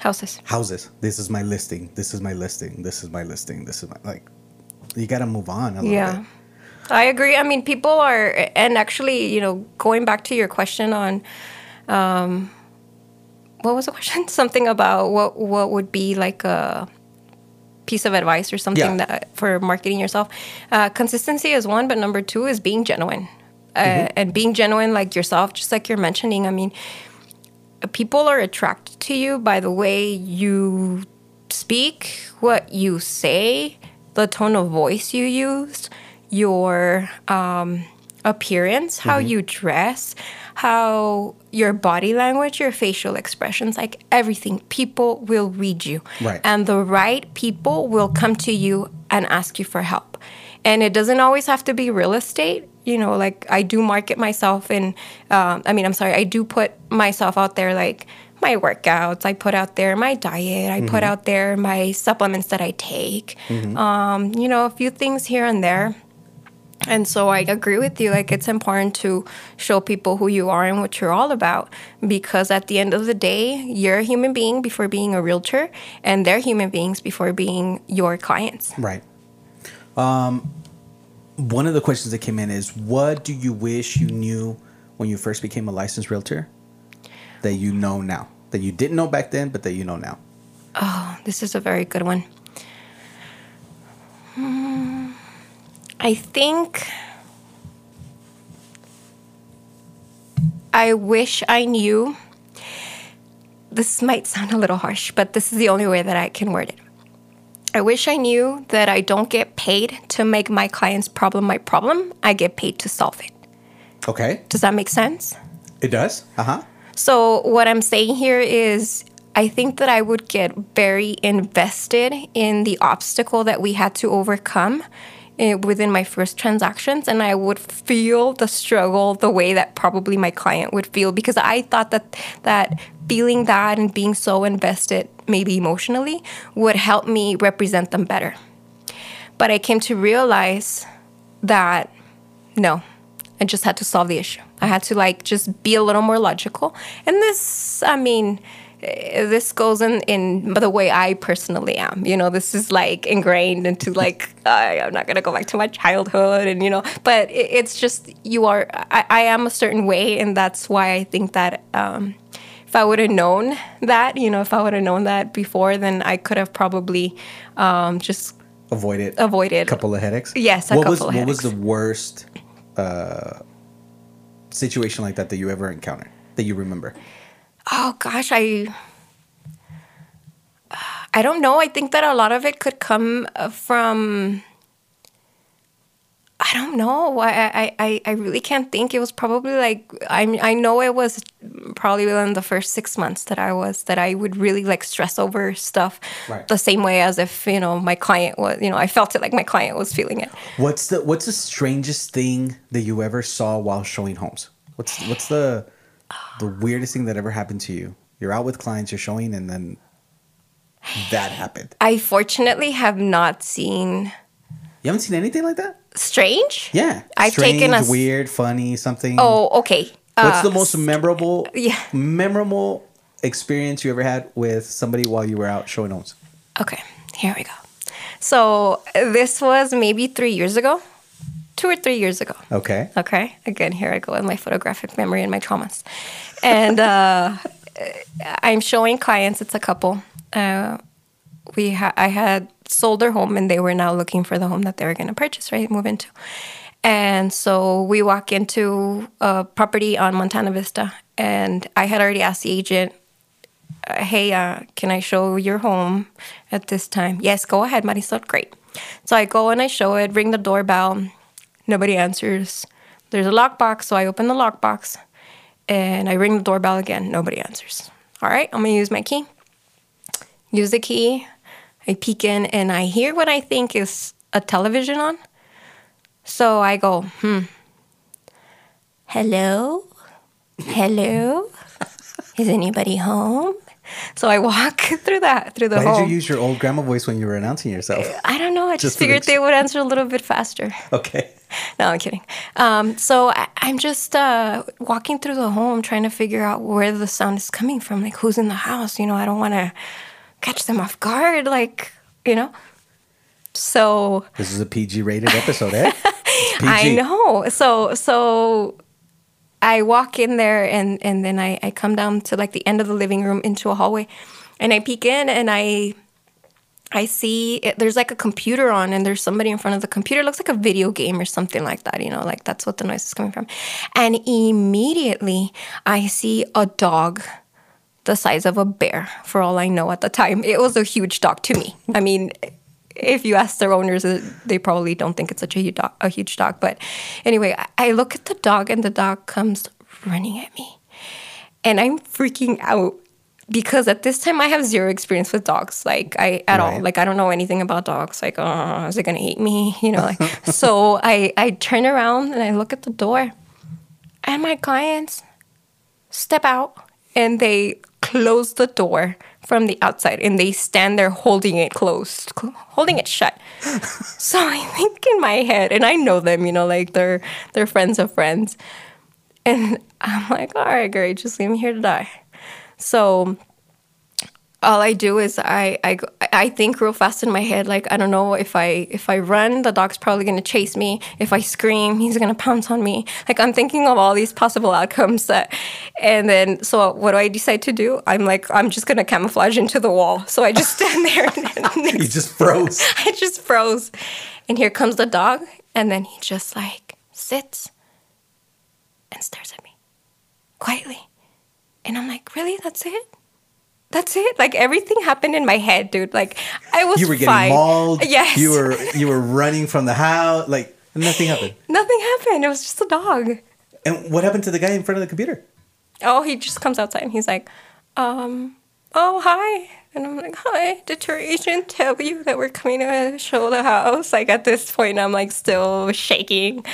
Houses. houses. This is my listing. This is my listing. This is my listing. This is my like you got to move on a little Yeah. bit. I agree. I mean, people are, and actually, you know, going back to your question on, um, what was the question? Something about what what would be like a piece of advice or something Yeah. that for marketing yourself. Uh, consistency is one, but number two is being genuine, uh, and being genuine like yourself, just like you're mentioning. I mean, people are attracted to you by the way you speak, what you say, the tone of voice you use, your um, appearance, how you dress, how your body language, your facial expressions, like everything. People will read you. Right. And the right people will come to you and ask you for help. And it doesn't always have to be real estate. You know, like I do market myself, and um, I mean, I'm sorry, I do put myself out there. Like my workouts. I put out there my diet. I put out there my supplements that I take. Um, you know, a few things here and there. And so I agree with you. Like, it's important to show people who you are and what you're all about because at the end of the day, you're a human being before being a realtor, and they're human beings before being your clients. Right. Um, one of the questions that came in is, what do you wish you knew when you first became a licensed realtor that you know now, that you didn't know back then, but that you know now? Oh, this is a very good one. Hmm, I think I wish I knew. This might sound a little harsh, but this is the only way that I can word it. I wish I knew that I don't get paid to make my client's problem my problem. I get paid to solve it. Okay. Does that make sense? It does. Uh huh. So, what I'm saying here is, I think that I would get very invested in the obstacle that we had to overcome within my first transactions, and I would feel the struggle the way that probably my client would feel because I thought that that feeling that and being so invested, maybe emotionally, would help me represent them better. But I came to realize that no, I just had to solve the issue. I had to like just be a little more logical. And this, I mean, eh, this goes in in the way I personally am. You know, this is like ingrained into like I, I'm not gonna go back to my childhood, and you know, but it, it's just you are. I, I am a certain way, and that's why I think that. Um, if I would have known that, you know, if I would have known that before, then I could have probably um, just Avoid it. avoided. a couple of headaches. Yes, a what was couple of what was the worst uh, situation like that that you ever encountered that you remember? Oh gosh, I I don't know. I think that a lot of it could come uh, from I don't know. I I, I, I really can't think. It was probably like I I know it was probably within the first six months that I was that I would really like stress over stuff Right. the same way as if you know my client was you know I felt it like my client was feeling it. What's the What's the strangest thing that you ever saw while showing homes? What's What's the the weirdest thing that ever happened to you? You're out with clients, you're showing, and then that happened. I fortunately have not seen You haven't seen anything like that? strange. Yeah, I've Strange, taken a weird, funny, something. Oh, okay. what's Uh, the most memorable? yeah. memorable experience you ever had with somebody while you were out showing homes? Okay, here we go. So this was maybe three years ago, two or three years ago. Okay. Okay, again, here I go with my photographic memory and my traumas. And uh, I'm showing clients, it's a couple. Uh, we ha- I had sold their home and they were now looking for the home that they were going to purchase, right? Move into. And so we walk into a property on Montana Vista, and I had already asked the agent, uh, "Hey, uh, can I show your home at this time?" Yes, go ahead, Marysol. Great. So I go and I show it, ring the doorbell. Nobody answers. There's a lockbox, so I open the lockbox, and I ring the doorbell again. Nobody answers. All right, I'm gonna use my key. Use the key. I peek in, and I hear what I think is a television on. So I go, hmm. Hello? Hello? Is anybody home? So I walk through that through the Why home. did you use your old grandma voice when you were announcing yourself? I don't know. I Just just, figured they would answer a little bit faster. Okay. No, I'm kidding. Um, so I, I'm just uh, walking through the home trying to figure out where the sound is coming from. Like, who's in the house? You know, I don't want to catch them off guard. Like, you know. So This is a PG rated episode, eh? I know. So so I walk in there and and then I, I come down to like the end of the living room into a hallway and I peek in and I I see it, there's like a computer on and there's somebody in front of the computer. It looks like a video game or something like that, you know, like that's what the noise is coming from. And immediately I see a dog the size of a bear for all I know at the time. It was a huge dog to me. I mean, if you ask their owners, uh, they probably don't think it's such a huge dog. A huge dog. But anyway, I- look at the dog and the dog comes running at me. And I'm freaking out because at this time I have zero experience with dogs, like I at all, Like I don't know anything about dogs. Like, oh, is it gonna eat me? You know, like so I I turn around and I look at the door, and my clients step out and they close the door from the outside and they stand there holding it closed, cl- holding it shut. so I think in my head, and I know them, you know, like they're they're friends of friends. And I'm like, all right, great, just leave me here to die. So all I do is I, I I think real fast in my head. Like I don't know if I if I run, the dog's probably gonna chase me. If I scream, he's gonna pounce on me. Like I'm thinking of all these possible outcomes. That, and then so what do I decide to do? I'm like I'm just gonna camouflage into the wall. So I just stand there. And You just froze. I just froze, and here comes the dog, and then he just like sits and stares at me quietly, and I'm like, really? That's it? That's it. Like everything happened in my head, dude. Like I was You were getting fine. mauled. Yes. You were you were running from the house. Like nothing happened. Nothing happened. It was just a dog. And what happened to the guy in front of the computer? Oh, he just comes outside and he's like, um, oh hi. And I'm like, hi, did your agent tell you that we're coming to show the house? Like at this point, I'm like still shaking.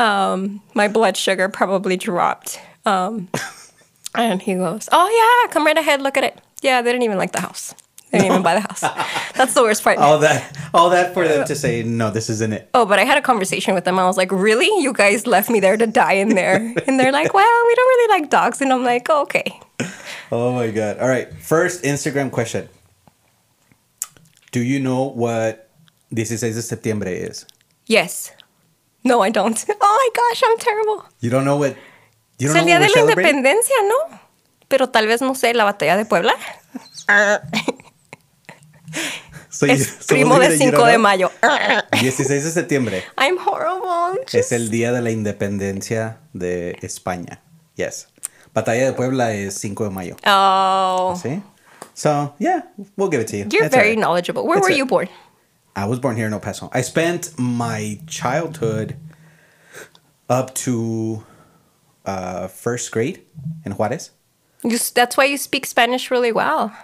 Um, my blood sugar probably dropped. Um, and he goes, oh yeah, come right ahead, look at it. Yeah, they didn't even like the house. They didn't even buy the house. That's the worst part. All that all that for them uh, to say no, this isn't it. Oh, but I had a conversation with them. I was like, really? You guys left me there to die in there? And they're like, well, we don't really like dogs. And I'm like, oh, okay. Oh my god. All right. First Instagram question. Do you know what 16 de septiembre is? Yes. No, I don't. Oh my gosh, I'm terrible. You don't know what you don't know día what de we're la celebrating? independencia, ¿no? Pero tal vez, no sé, la batalla de Puebla. So es so primo de that you 5 don't de mayo. 16 de septiembre I'm horrible. es el día de la independencia de España. Yes. Batalla de Puebla es 5 de mayo. Oh. See? So, yeah, we'll give it to you. You're That's very right. knowledgeable. Where were you born? I was born here in El Paso. I spent my childhood up to uh, first grade in Juarez. You, that's why you speak Spanish really well.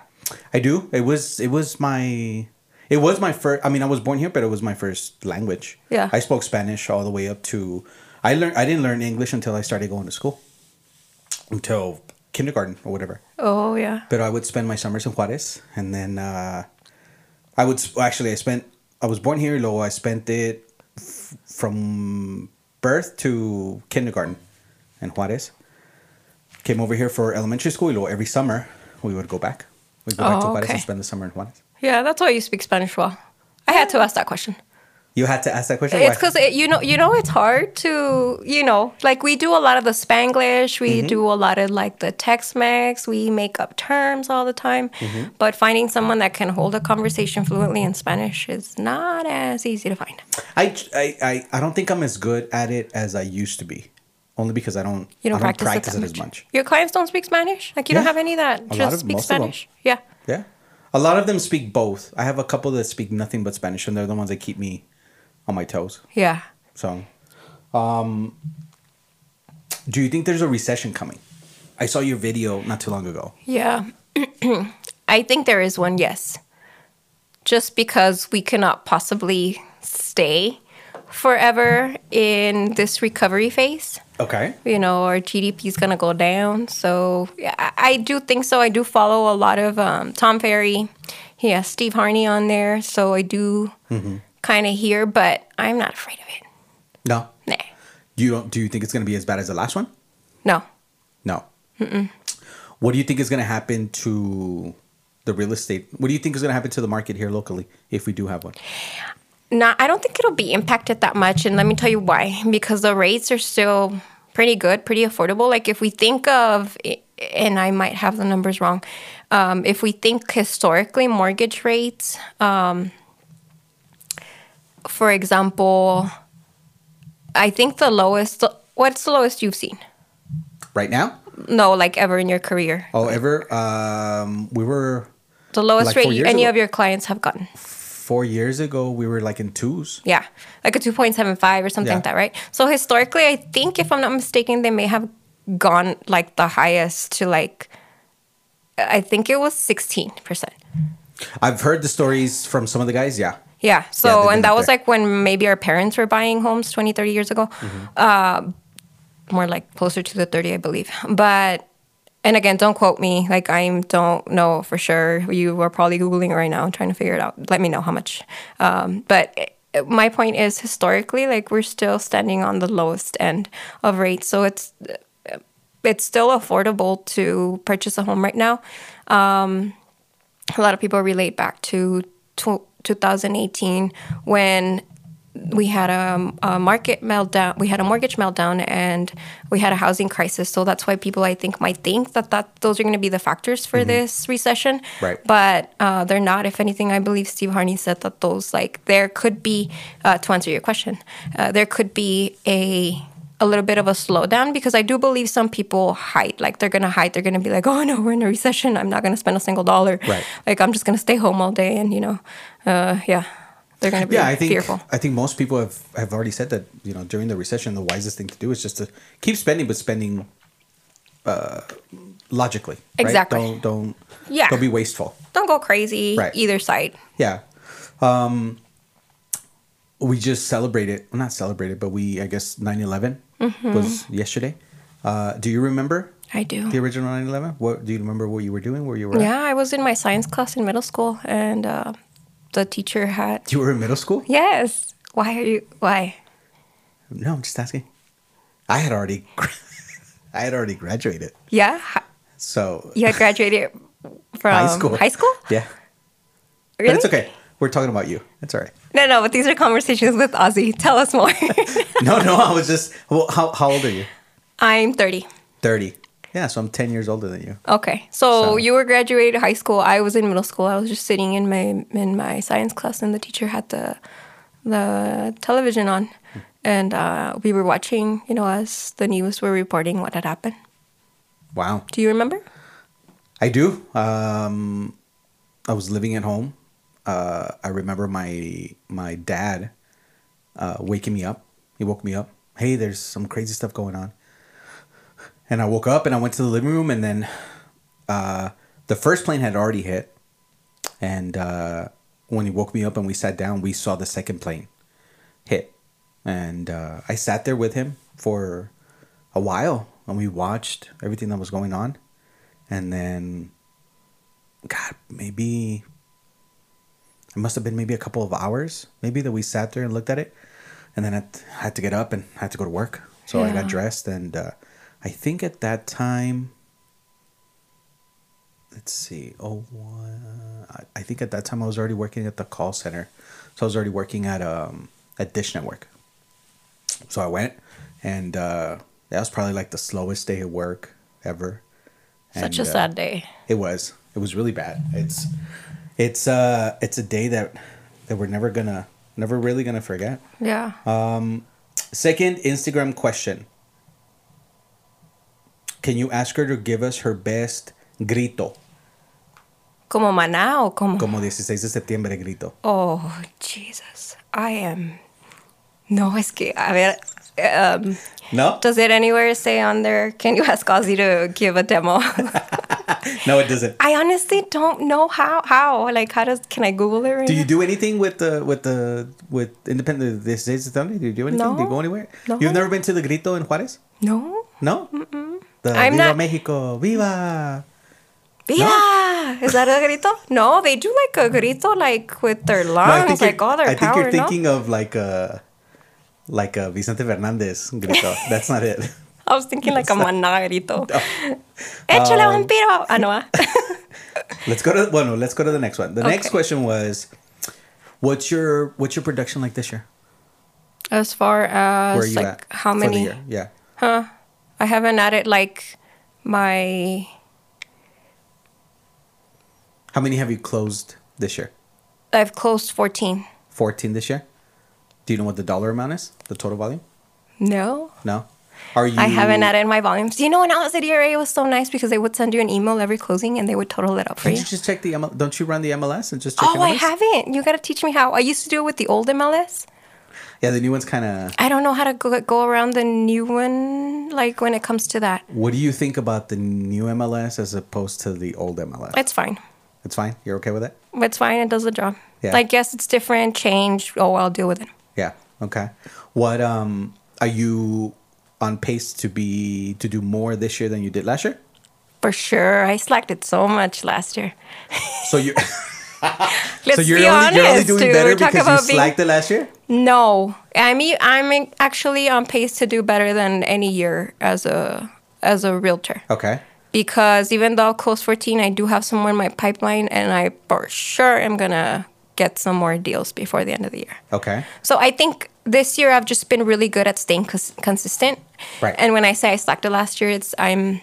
I do. It was it was my it was my first. I mean, I was born here, but it was my first language. Yeah. I spoke Spanish all the way up to. I learned. I didn't learn English until I started going to school. Until kindergarten or whatever. Oh, yeah. But I would spend my summers in Juarez, and then uh, I would actually I spent. I was born here, luego I spent it f- from birth to kindergarten in Juarez. Came over here for elementary school, every summer we would go back. We'd go back to Oh, Juarez okay. and spend the summer in Juarez. Yeah, that's why you speak Spanish well. I had to ask that question. You had to ask that question. It's because it, you know you know it's hard to you know like we do a lot of the Spanglish, we Mm-hmm. do a lot of like the Tex-Mex, we make up terms all the time, Mm-hmm. but finding someone that can hold a conversation fluently in Spanish is not as easy to find. I, I, I, I don't think I'm as good at it as I used to be, only because I don't. You don't I practice, it, that as much. Your clients don't speak Spanish. Like you don't have any that A just of- speak most of them. Spanish. Yeah. Yeah, a lot of them speak both. I have a couple that speak nothing but Spanish, and they're the ones that keep me on my toes. Yeah. So, um, do you think there's a recession coming? I saw your video not too long ago. Yeah. I think there is one, yes. Just because we cannot possibly stay forever in this recovery phase. Okay. You know, our GDP is going to go down. So yeah, I, I do think so. I do follow a lot of um, Tom Ferry. He has Steve Harney on there. So I do kind of hear, but I'm not afraid of it. No. Nah. You don't. Do you think it's gonna be as bad as the last one? No. No. What do you think is gonna happen to the real estate? What do you think is gonna happen to the market here locally if we do have one? Not, I don't think it'll be impacted that much, and let me tell you why. Because the rates are still pretty good, pretty affordable. Like if we think of, and I might have the numbers wrong, um, if we think historically, mortgage rates, um, for example, I think the lowest. What's the lowest you've seen? Right now? No, like ever in your career. Oh, ever? Um, we were The lowest Like rate any ago? of your clients have gotten. Four years ago. We were like in twos. Yeah, like a 2.75 or something Yeah. like that, right? So historically, I think if I'm not mistaken, they may have gone like the highest to like, I think it was 16%. I've heard the stories from some of the guys. Yeah. Yeah. So, been and that was there. like when maybe our parents were buying homes 20, 30 years ago. Mm-hmm. Uh, more like closer to the 30, I believe. But and again, don't quote me. Like I don't know for sure. You are probably googling right now trying to figure it out. Let me know how much. Um, but uh, my point is historically, like we're still standing on the lowest end of rates, so it's it's still affordable to purchase a home right now. Um, a lot of people relate back to tw 2018 when we had a, a, market meltdown. We had a mortgage meltdown, and we had a housing crisis. So that's why people, I think, might think that that those are going to be the factors for mm-hmm. this recession. Right. But uh, they're not. If anything, I believe Steve Harney said that those like there could be, uh, to answer your question, uh, there could be a a little bit of a slowdown because I do believe some people hide. Like they're gonna hide. They're gonna be like, "Oh no, we're in a recession. I'm not gonna spend a single dollar. Right. Like I'm just gonna stay home all day." And you know, uh, yeah, they're gonna be yeah, I think, fearful. I think most people have have already said that. You know, during the recession, the wisest thing to do is just to keep spending, but spending uh, logically. Exactly. Right? Don't don't yeah. Don't be wasteful. Don't go crazy. Right. Either side. Yeah. Um, we just celebrated well, not celebrated but we i guess 9-11 mm-hmm. was yesterday uh, do you remember i do the original 9-11 what do you remember what you were doing where you were yeah at? i was in my science class in middle school and uh, the teacher had you were in middle school yes why are you why no i'm just asking i had already i had already graduated yeah so you had graduated from high school high school yeah really? but it's okay we're talking about you. It's all right. No, no, but these are conversations with Ozzy. Tell us more. no, no, I was just. Well, how how old are you? I'm 30. 30. Yeah, so I'm 10 years older than you. Okay. So, so, you were graduated high school. I was in middle school. I was just sitting in my in my science class and the teacher had the the television on and uh, we were watching, you know, as the news were reporting what had happened. Wow. Do you remember? I do. Um, I was living at home uh, I remember my my dad uh, waking me up. He woke me up. Hey, there's some crazy stuff going on. And I woke up and I went to the living room, and then uh, the first plane had already hit. And uh, when he woke me up and we sat down, we saw the second plane hit. And uh, I sat there with him for a while, and we watched everything that was going on. And then, God, maybe it must have been maybe a couple of hours, maybe that we sat there and looked at it, and then I had to get up and I had to go to work. So yeah. I got dressed, and uh, I think at that time, let's see, oh, uh, I think at that time I was already working at the call center, so I was already working at um at Dish Network. So I went, and uh, that was probably like the slowest day at work ever. Such and, a sad day. It was. It was really bad. It's it's uh it's a day that that we're never gonna never really gonna forget. Yeah. Um, second Instagram question. Can you ask her to give us her best grito? Como maná o como? Como 16 de septiembre grito. Oh, Jesus. I am. No, es que, a ver. Um, no? Does it anywhere say on there, can you ask Ozzy to give a demo? no, it doesn't. I honestly don't know how. How like how does can I Google it? Right do you do anything with the with the with independent this is Sunday? Do you do anything? No. Do you go anywhere? No. You've never been to the Grito in Juarez? No. No. Mm-mm. The I'm Viva not... Mexico, Viva. Viva! No? Is that a grito? No, they do like a grito like with their lungs, no, like all their I power. I think you're thinking no? of like a like a Vicente Fernandez grito. That's not it. I was thinking like a maná grito. Échale um, vampiro. Ah, no. Ah. let's go to well, no, let's go to the next one. The okay. next question was, what's your what's your production like this year? As far as Where are you like at how many? Yeah. Huh. I haven't added like my. How many have you closed this year? I've closed fourteen. Fourteen this year. Do you know what the dollar amount is? The total volume? No. No. Are you? I haven't added my volumes. Do you know when I was at ERA, it was so nice because they would send you an email every closing and they would total it up for Can't you. you just check the ML- Don't you run the MLS and just check? It? Oh, MLS? I haven't. You got to teach me how. I used to do it with the old MLS. Yeah, the new one's kind of. I don't know how to go, go around the new one, like when it comes to that. What do you think about the new MLS as opposed to the old MLS? It's fine. It's fine. You're okay with it? It's fine. It does the job. Yeah. Like, yes, it's different. Change. Oh, I'll deal with it. Yeah. Okay. What um are you on pace to be to do more this year than you did last year? For sure. I slacked it so much last year. So you Let's so you're be only, honest, you're only doing better because you about being slacked it last year? No, I mean I'm actually on pace to do better than any year as a as a realtor. Okay. Because even though I'll close 14, I do have some more in my pipeline, and I for sure am gonna get some more deals before the end of the year. Okay. So I think this year I've just been really good at staying cons- consistent. Right. And when I say I slacked it last year, it's I'm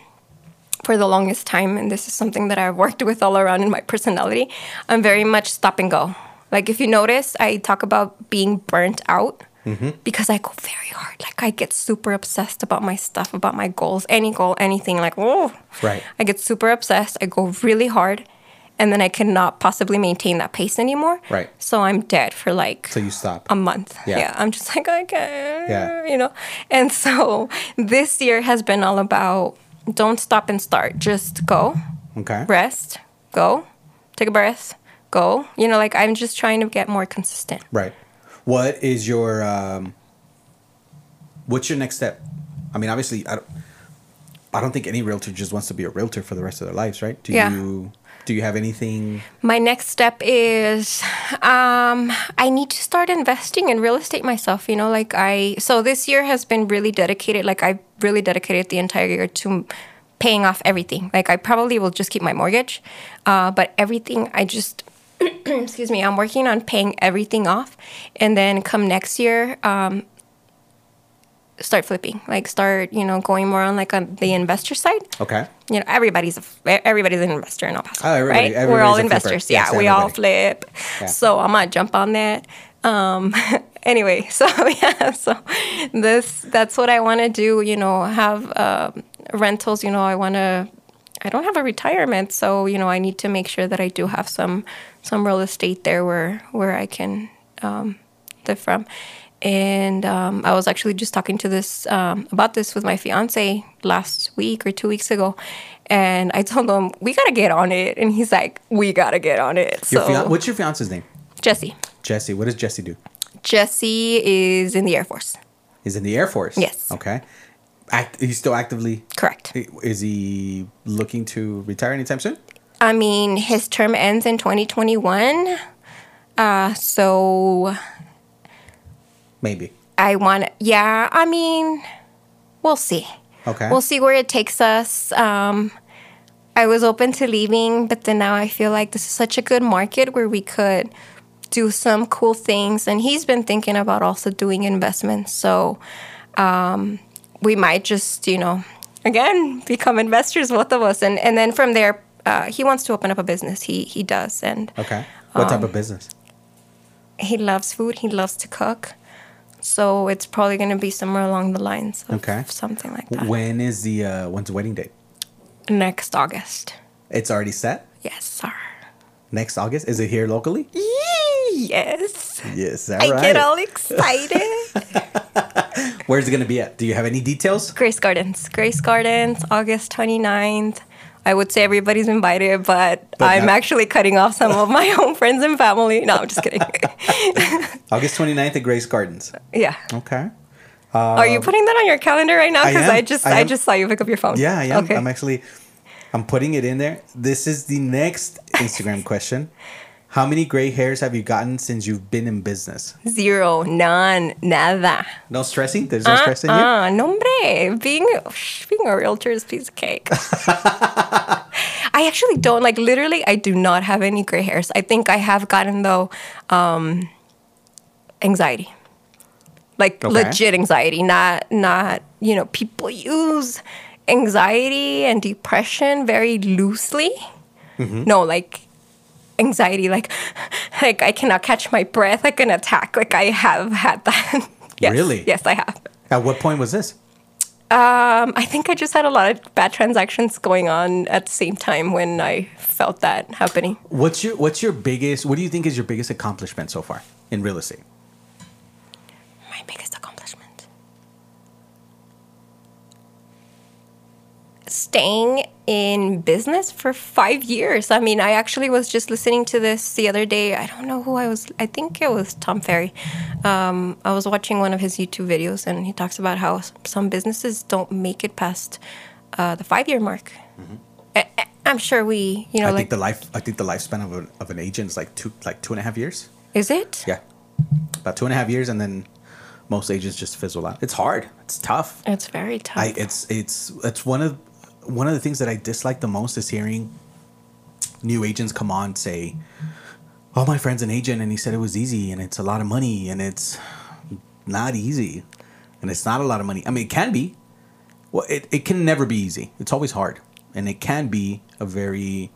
for the longest time, and this is something that I've worked with all around in my personality. I'm very much stop and go. Like if you notice, I talk about being burnt out mm-hmm. because I go very hard. Like I get super obsessed about my stuff, about my goals, any goal, anything. Like oh, Right. I get super obsessed. I go really hard, and then I cannot possibly maintain that pace anymore. Right. So I'm dead for like So you stop. a month. Yeah. Yeah. I'm just like, I can't, Yeah. you know? And so this year has been all about don't stop and start. Just go, okay. rest, go, take a breath, go. You know, like I'm just trying to get more consistent. Right. What is your um what's your next step? I mean, obviously I don't I don't think any realtor just wants to be a realtor for the rest of their lives, right? Do Yeah. you do you have anything My next step is um, I need to start investing in real estate myself. You know, like I, so this year has been really dedicated, like I really dedicated the entire year to paying off everything. Like I probably will just keep my mortgage, uh, but everything I just, excuse me, I'm working on paying everything off. And then come next year, um, start flipping, like start, you know, going more on like on the investor side Okay. you know everybody's a, everybody's an investor in El Paso, Oh, everybody- right? We're all everybody's a flipper. investors. Yes, yeah, we all flip. Yeah. So I'm gonna jump on that. Um, anyway, so yeah, so this that's what I want to do. You know, have um, rentals. You know, I want to. I don't have a retirement, so you know, I need to make sure that I do have some some real estate there where where I can um, live from. And um, I was actually just talking to this um, about this with my fiance last week or two weeks ago, and I told him we gotta get on it, and he's like, "We gotta get on it." Your So fian- what's your fiance's name? Jesse, Jesse. What does Jesse do? Jesse is in the Air Force. He's in the Air Force. Yes. Okay. Act, he's still actively Correct. is he looking to retire anytime soon? I mean, his term ends in 2021. Uh, so Maybe. I want, yeah, I mean, we'll see. Okay. We'll see where it takes us. Um, I was open to leaving, but then now I feel like this is such a good market where we could do some cool things. And he's been thinking about also doing investments. So um, we might just, you know, again, become investors, both of us. And, and then from there, uh, he wants to open up a business. He, he does. And Okay. What Um, type of business? he loves food, he loves to cook. So it's probably going to be somewhere along the lines of Okay. something like that. When is the uh, when's the wedding date? Next August. It's already set. Yes, sir. Next August. Is it here locally? Yes. Yes. I right. get all excited. Where's it gonna be at? Do you have any details? Grace Gardens. Grace Gardens, August 29th. I would say everybody's invited, but, But I'm not- actually cutting off some of my own friends and family. No, I'm just kidding. August 29th at Grace Gardens. yeah. Okay. Are you putting that on your calendar right now? Um, I Because. I, just I I, just saw you pick up your phone. Yeah, I am. Okay. I'm actually I'm putting it in there. This is the next Instagram question. How many gray hairs have you gotten since you've been in business? Zero, none, nada. No stressing? There's no stress in you? Ah, no hombre. Being being a realtor is a piece of cake. I actually don't like literally I do not have any gray hairs. I think I have gotten though um anxiety. Like Okay. legit anxiety, not not, you know, people use anxiety and depression very loosely. Mm-hmm. No, like anxiety like like I cannot catch my breath like an attack. Like I have had that. yes. Really? Yes, I have. At what point was this? Um, I think I just had a lot of bad transactions going on at the same time when I felt that happening. What's your what's your biggest what do you think is your biggest accomplishment so far in real estate? My biggest accomplishment. Staying in business for five years. I mean, I actually was just listening to this the other day. I don't know who I was, I think it was Tom Ferry. Um, I was watching one of his YouTube videos and he talks about how some businesses don't make it past uh, the five year mark. I, I- I'm sure we, you know, I like, think the life I think the lifespan of, a, of an agent is like two like two and a half years. is it? Yeah, about two and a half years, and then most agents just fizzle out. It's hard. It's tough. It's very tough. I it's it's it's one of one of the things that I dislike the most is hearing new agents come on say, "Oh, my friend's an agent, and he said it was easy, and it's a lot of money, and it's not easy, and it's not a lot of money. I mean, it can be. Well, it it can never be easy. It's always hard, and it can be a very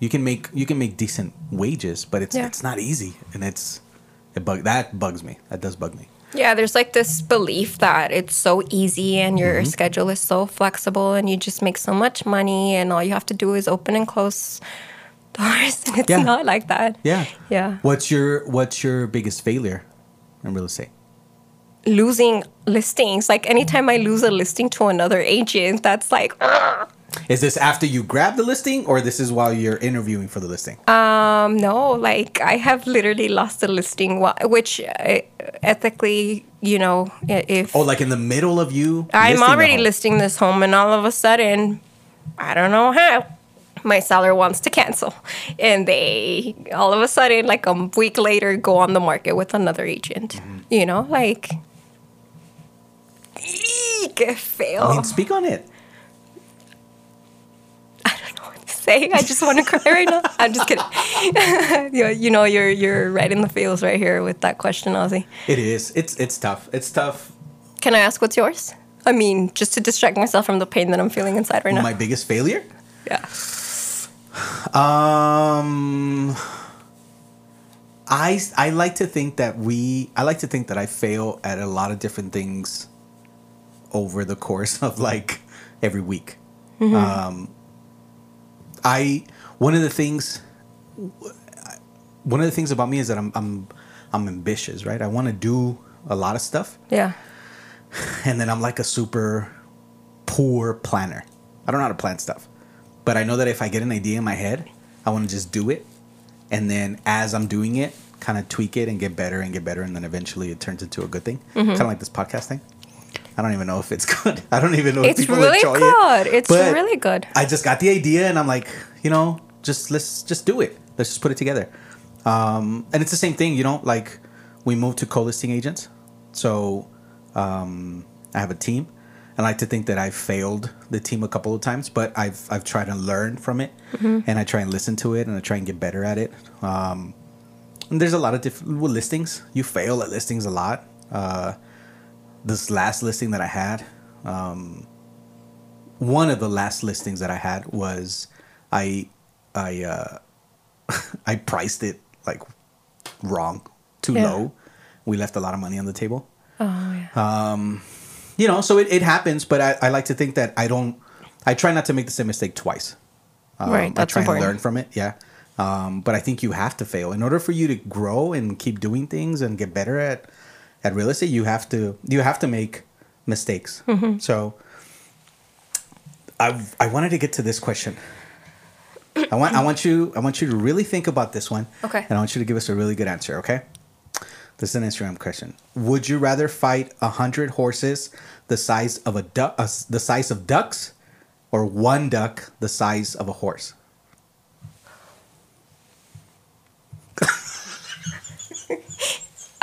you can make you can make decent wages, but it's Yeah. it's not easy, and it's it bug that bugs me. That does bug me. Yeah, there's like this belief that it's so easy and your Mm-hmm. schedule is so flexible and you just make so much money and all you have to do is open and close doors. And it's Yeah. not like that. Yeah. Yeah. What's your What's your biggest failure in real estate? Losing listings. Like anytime I lose a listing to another agent, that's like, ugh. Is this after you grab the listing, or this is while you're interviewing for the listing? um, no, like I have literally lost a listing, which uh, ethically, you know, if oh, like in the middle of you. I'm listing already listing this home, and all of a sudden, I don't know how, my seller wants to cancel. And they, all of a sudden, like a week later, go on the market with another agent. Mm-hmm. You know, like, eek, fail. I mean, speak on it. I don't know what to say. I just want to cry right now. I'm just kidding. you, you know, you're you're right in the feels right here with that question, Ozzy. It is. It's it's tough. It's tough. Can I ask what's yours? I mean, just to distract myself from the pain that I'm feeling inside right now. My biggest failure. yeah. Um, I I like to think that we. I like to think that I fail at a lot of different things over the course of like every week. Um, I one of the things one of the things about me is that I'm I'm I'm ambitious, right? I want to do a lot of stuff, Yeah. and then I'm like a super poor planner. I don't know how to plan stuff, but I know that if I get an idea in my head, I want to just do it, and then as I'm doing it, kind of tweak it and get better and get better, and then eventually it turns into a good thing. Mm-hmm. Kind of like this podcast thing. I don't even know if it's good. I don't even know if It's people really enjoy good. it. It's but really good. I just got the idea, and I'm like, you know, just let's just do it. Let's just put it together. Um, and it's the same thing, you know, like we moved to co-listing agents, so um, I have a team. I like to think that I've failed the team a couple of times, but I've I've tried to learn from it, and I try and listen to it, and I try and get better at it. Um, and there's a lot of different well, listings. You fail at listings a lot. Uh, this last listing that I had, um, one of the last listings that I had was I I uh, I priced it like wrong, too Yeah. low. We left a lot of money on the table Oh yeah. Um, you know, so it, it happens, but I, I like to think that I don't, I try not to make the same mistake twice. Um, Right, that's I try important. and learn from it, yeah. Um, but I think you have to fail in order for you to grow and keep doing things and get better at at real estate. You have to you have to make mistakes. Mm-hmm. So I I wanted to get to this question. I want I want you I want you to really think about this one. Okay. And I want you to give us a really good answer. Okay. This is an Instagram question. Would you rather fight a hundred horses the size of a duck, uh, the size of ducks, or one duck the size of a horse?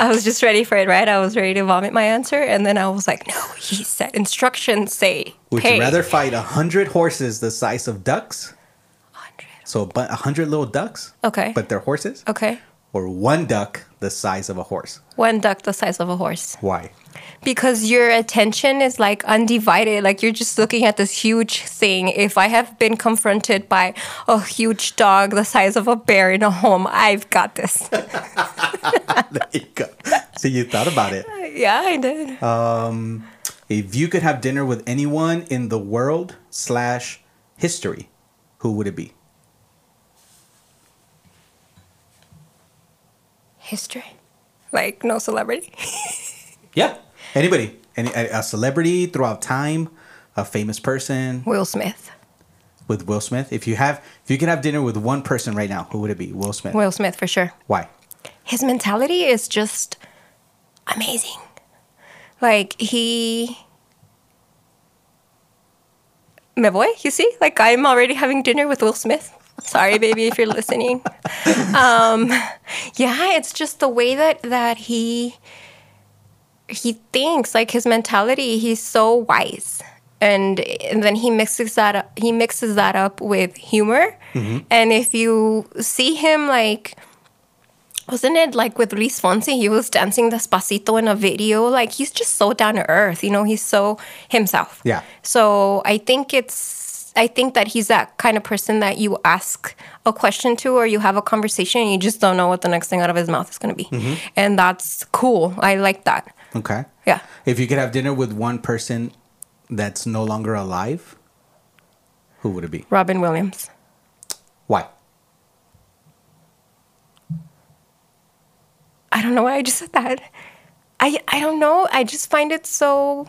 I was just ready for it, right? I was ready to vomit my answer, and then I was like, "No, he said instructions say Would pay you rather fight a hundred horses the size of ducks, 100. so a bu- a hundred little ducks, Okay. but they're horses, Okay, or one duck the size of a horse? one duck the size of a horse, Why? because your attention is like undivided. Like you're just looking at this huge thing. If I have been confronted by a huge dog the size of a bear in a home, I've got this. there you go. So you thought about it. yeah, I did. Um, if you could have dinner with anyone in the world slash history, who would it be? History, like no celebrity. Yeah, anybody, any a a celebrity throughout time, a famous person Will Smith. with Will Smith. If you have, if you could have dinner with one person right now, who would it be? Will Smith. Will Smith for sure. Why? his mentality is just amazing. Like he me voy. You see, like I'm already having dinner with Will Smith. Sorry, baby, if you're listening. Um, yeah, it's just the way that that he he thinks, like his mentality. He's so wise, and and then he mixes that up. He mixes that up with humor. And if you see him, like wasn't it like with Luis Fonsi? He was dancing the despacito in a video. Like he's just so down to earth. You know, he's so himself. Yeah. So I think it's I think that he's that kind of person that you ask a question to or you have a conversation and you just don't know what the next thing out of his mouth is gonna be. Mm-hmm. And that's cool. I like that. Okay. Yeah. If you could have dinner with one person that's no longer alive, who would it be? Robin Williams. Why? I don't know why I just said that. I I don't know. I just find it so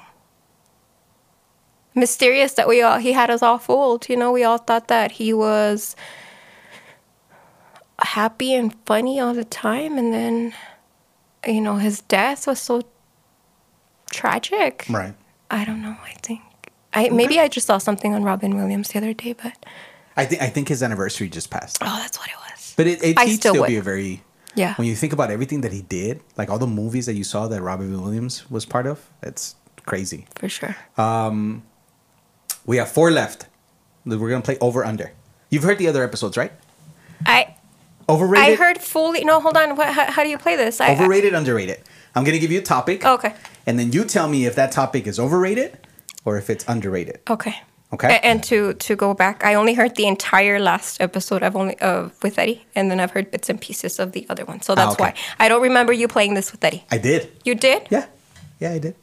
mysterious that we all he had us all fooled. You know, we all thought that he was happy and funny all the time, and then you know his death was so tragic. Right. I don't know. I think I maybe I just saw something on Robin Williams the other day, but I think I think his anniversary just passed. oh, that's what it was. But it, it he'd still still, be a very Yeah. When you think about everything that he did, like all the movies that you saw that Robin Williams was part of, it's crazy. For sure. Um, We have four left. We're gonna play over under. You've heard the other episodes, right? I Overrated. I heard fully. No, hold on. What, how, how do you play this? I, overrated, underrated. I'm gonna give you a topic. Okay. And then you tell me if that topic is overrated or if it's underrated. Okay. Okay. And to to go back, I only heard the entire last episode. I've only uh, with Eddie, and then I've heard bits and pieces of the other one. So that's Ah, okay. why I don't remember you playing this with Eddie. I did. You did? Yeah. Yeah, I did.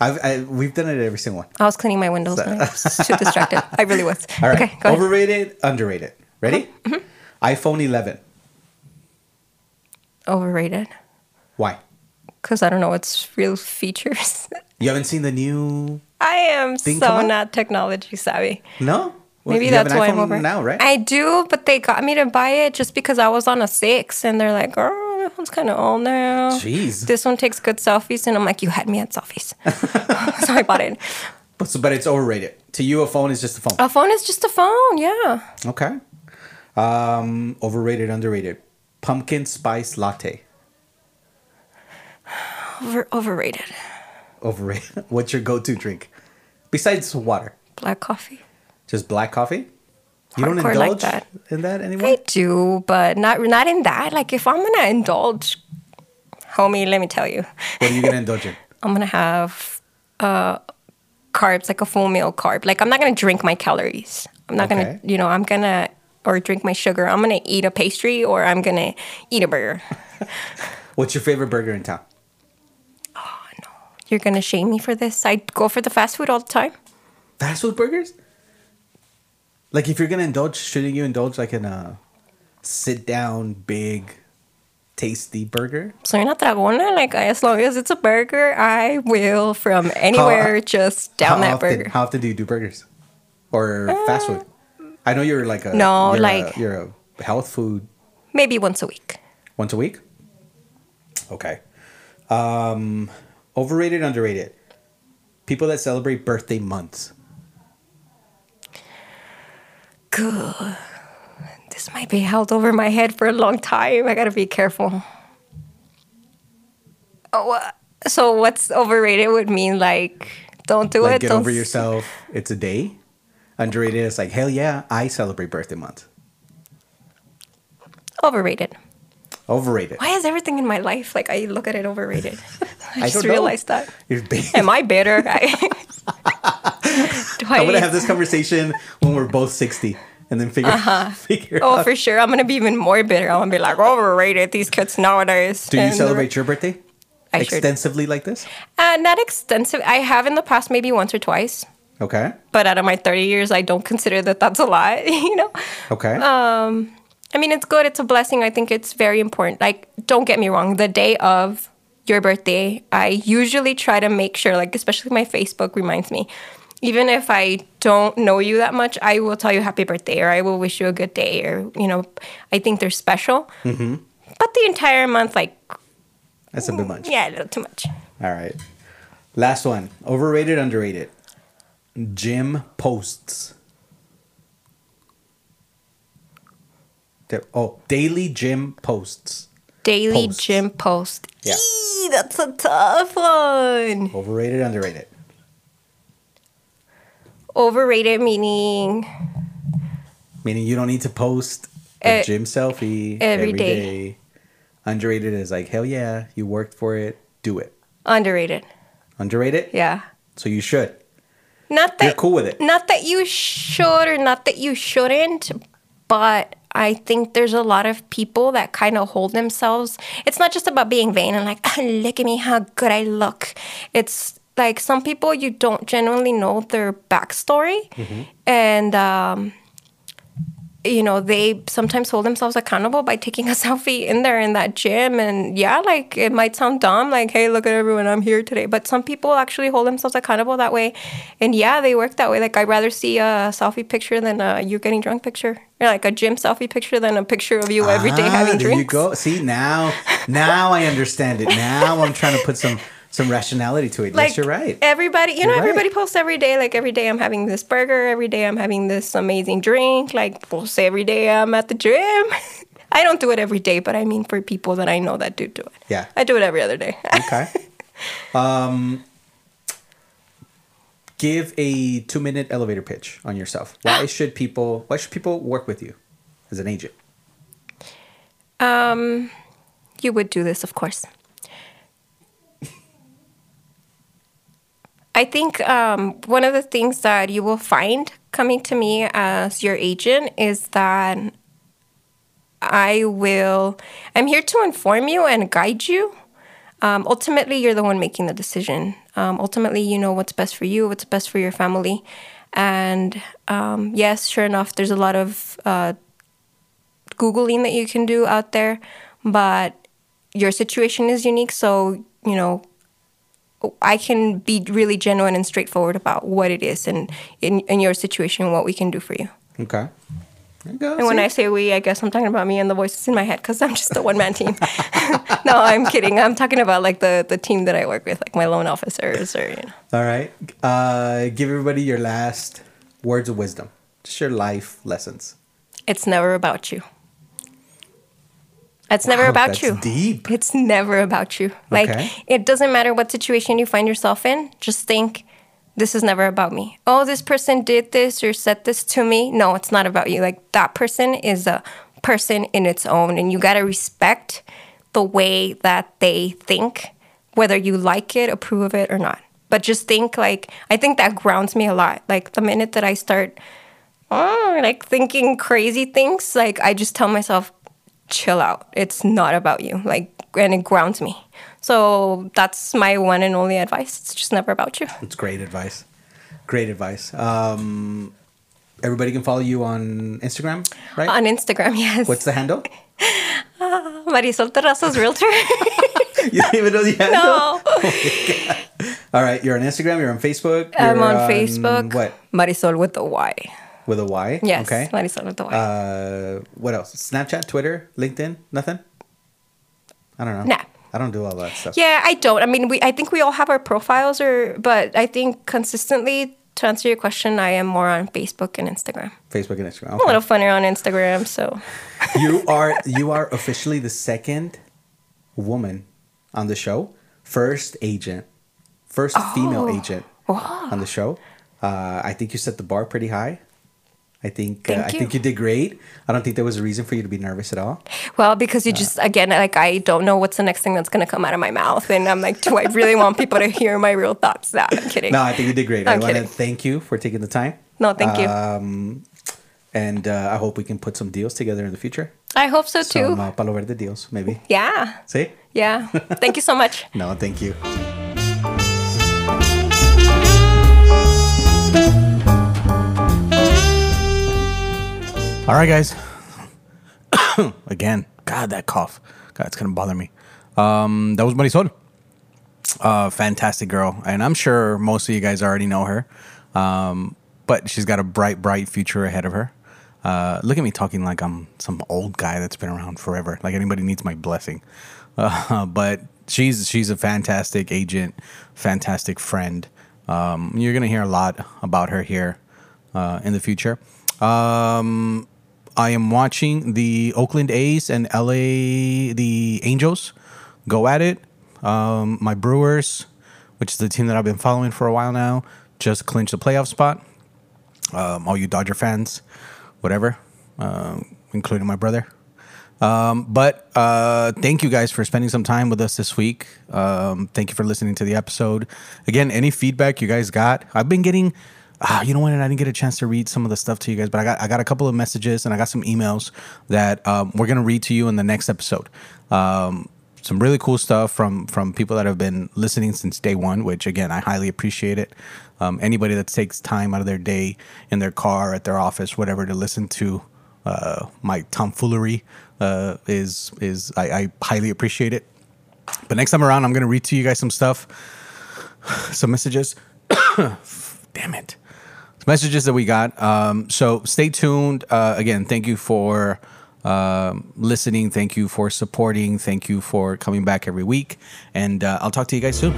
I've I, we've done it every single one. I was cleaning my windows. and I was too distracted. I really was. All right. Okay. Overrated, underrated. Ready? Mm-hmm. iPhone 11. Overrated. Why? Because I don't know its real features. You haven't seen the new? I am so not technology savvy. No. Well, Maybe you have that's an why I'm over. now, right? I do, but they got me to buy it just because I was on a six, and they're like, "Oh, that one's kind of old now." Jeez. This one takes good selfies, and I'm like, "You had me at selfies," so I bought it. But, so- but it's overrated. To you, a phone is just a phone. A phone is just a phone, yeah. Okay. Um, overrated, underrated. Pumpkin spice latte. Over, overrated. Overrated. What's your go-to drink besides water? Black coffee. Just black coffee. You don't Hardcore like indulge that. in that anymore. I do, but not not in that. Like, if I'm gonna indulge, homie, let me tell you, What are you gonna indulge in? I'm gonna have uh, carbs, like a full meal carb. Like, I'm not gonna drink my calories. I'm not Okay. gonna, you know, I'm gonna or drink my sugar. I'm gonna eat a pastry or I'm gonna eat a burger. What's your favorite burger in town? Oh no, you're gonna shame me for this. I go for the fast food all the time. Fast food burgers? Like if you're gonna indulge, shouldn't you indulge like in a sit down, big, tasty burger? So you're not dragona. Like as long as it's a burger, I will from anywhere just down that often, burger. How often do you do burgers or fast food? I know you're like a No, you're like- a, you're a health food Maybe once a week. once a week. Okay. Um, overrated, underrated. People that celebrate birthday months. Good. This might be held over my head for a long time. I gotta be careful. Oh, uh, so what's overrated would mean like don't do like it. get don't over s- yourself. It's a day. Underrated is like hell yeah, I celebrate birthday month. Overrated. Overrated. Why is everything in my life like I look at it overrated? I just don't know. realized that. Am I bitter? I, do I, I'm gonna have this conversation when we're both 60 and then figure figure Oh, out. Oh for sure. I'm gonna be even more bitter. I'm gonna be like overrated. These kids nowadays. Do you And celebrate your birthday I extensively like this? Uh, not extensive. I have in the past, maybe once or twice. Okay. But out of my 30 years, I don't consider that that's a lot. You know. Okay. Um, I mean, it's good. It's a blessing. I think it's very important. Like, don't get me wrong. The day of your birthday, I usually try to make sure, like, especially my Facebook reminds me even if I don't know you that much, I will tell you happy birthday or I will wish you a good day or, you know, I think they're special. Mm-hmm. But the entire month, like, that's a bit much. Yeah, a little too much. All right. Last one overrated, underrated. Gym posts. Oh, daily gym posts. Daily posts. gym post. Yeah. Eee, that's a tough one. Overrated, underrated. Overrated meaning Meaning you don't need to post a Eh, gym selfie every every day. day. Underrated is like hell yeah, you worked for it, do it. underrated. Underrated, Yeah. so you should. Not that You're cool with it. Not that you should or not that you shouldn't, but I think there's a lot of people that kind of hold themselves. It's not just about being vain and like, "Ah, look at me, how good I look. It's like some people you don't genuinely know their backstory, and um, you know they sometimes hold themselves accountable by taking a selfie in there in that gym. And yeah like it might sound dumb like hey look at everyone i'm here today. But some people actually hold themselves accountable that way. And yeah they work that way. Like i'd rather see a selfie picture than a you getting drunk picture. Or like a gym selfie picture than a picture of you every day Ah, having there drinks. you go. See now, now I understand it. Now I'm trying to put some some rationality to it. like yes, you're right. everybody you know You're right. everybody posts every day like every day i'm having this burger every day i'm having this amazing drink like post every day i'm at the gym i don't do it every day but i mean for people that i know that do do it Yeah. i do it every other day Okay. Um, give a two minute elevator pitch on yourself. Why should people? Why should people work with you as an agent? um you would do this of course I think um, one of the things that you will find coming to me as your agent is that I will, I'm here to inform you and guide you. Um, ultimately, you're the one making the decision. Um, ultimately, you know what's best for you, what's best for your family. And um, yes, sure enough, there's a lot of uh, Googling that you can do out there, but your situation is unique. So, you know, I can be really genuine and straightforward about what it is and in, in your situation, what we can do for you. Okay. Go. And when I say we, I guess I'm talking about me and the voices in my head because I'm just a one man team. no, I'm kidding. I'm talking about like the, the team that I work with, like my loan officers or, you know. All right. Uh, give everybody your last words of wisdom. Just your life lessons. It's never about you. It's never Wow, about that's you. deep. It's never about you. Like Okay. it doesn't matter what situation you find yourself in. Just think, this is never about me. Oh, this person did this or said this to me. No, it's not about you. Like that person is a person in its own, and you gotta respect the way that they think, whether you like it, approve of it, or not. But just think like I think that grounds me a lot. Like the minute that I start oh, like thinking crazy things, like I just tell myself, chill out. It's not about you. Like, and it grounds me. So that's my one and only advice. It's just never about you. It's great advice. Great advice. Um, everybody can follow you on Instagram, right? On Instagram, yes. What's the handle? Marysol Terrazas Realtor? you don't even know the handle? no. All right, you're on Instagram, you're on Facebook. I'm you're on Facebook. What? Marysol with the Y. With a Y? Yes. Okay. Marysol with the Y. Uh, what else? Snapchat, Twitter, LinkedIn? Nothing? I don't know. Nah. I don't do all that stuff. yeah, I don't. I mean, we. I think we all have our profiles, or but I think consistently to answer your question, I am more on Facebook and Instagram. Facebook and Instagram. A little funnier on Instagram, so you are you are officially the second woman on the show, first agent, first female Oh, agent on the show. Uh, I think you set the bar pretty high. I think uh, I you. think you did great. I don't think there was a reason for you to be nervous at all. Well, because you just again, like I don't know what's the next thing that's gonna come out of my mouth, and I'm like, do I really want people to hear my real thoughts? Nah, I'm kidding. No, I think you did great. I I'm want to thank you for taking the time. No, thank you. Um, and uh, I hope we can put some deals together in the future. I hope so too. Some uh, Palo Verde deals, maybe. yeah, See? yeah. Thank you so much. No, thank you. All right, guys. Again, God, that cough. God, it's gonna bother me. Um, that was Marysol. Uh, fantastic girl, and I'm sure most of you guys already know her. Um, but she's got a bright, bright future ahead of her. Uh, look at me talking like I'm some old guy that's been around forever. Like anybody needs my blessing. Uh, but she's she's a fantastic agent, fantastic friend. Um, you're gonna hear a lot about her here uh, in the future. Um, I am watching the Oakland A's and LA the Angels go at it. Um, my Brewers, which is the team that I've been following for a while now, just clinched the playoff spot. Um, all you Dodger fans, whatever, uh, including my brother. Um, but uh, thank you guys for spending some time with us this week. Um, thank you for listening to the episode. Again, any feedback you guys got, I've been getting. Ah, you know what? I didn't get a chance to read some of the stuff to you guys, but I got I got a couple of messages and I got some emails that um, we're gonna read to you in the next episode. Um, some really cool stuff from from people that have been listening since day one, which again I highly appreciate it. Um, anybody that takes time out of their day in their car, at their office, whatever, to listen to uh, my tomfoolery uh, is is I, I highly appreciate it. But next time around, I'm gonna read to you guys some stuff, some messages. Damn it, messages that we got. Um, so stay tuned. Uh, again, thank you for um, listening. Thank you for supporting. Thank you for coming back every week. And uh, I'll talk to you guys soon.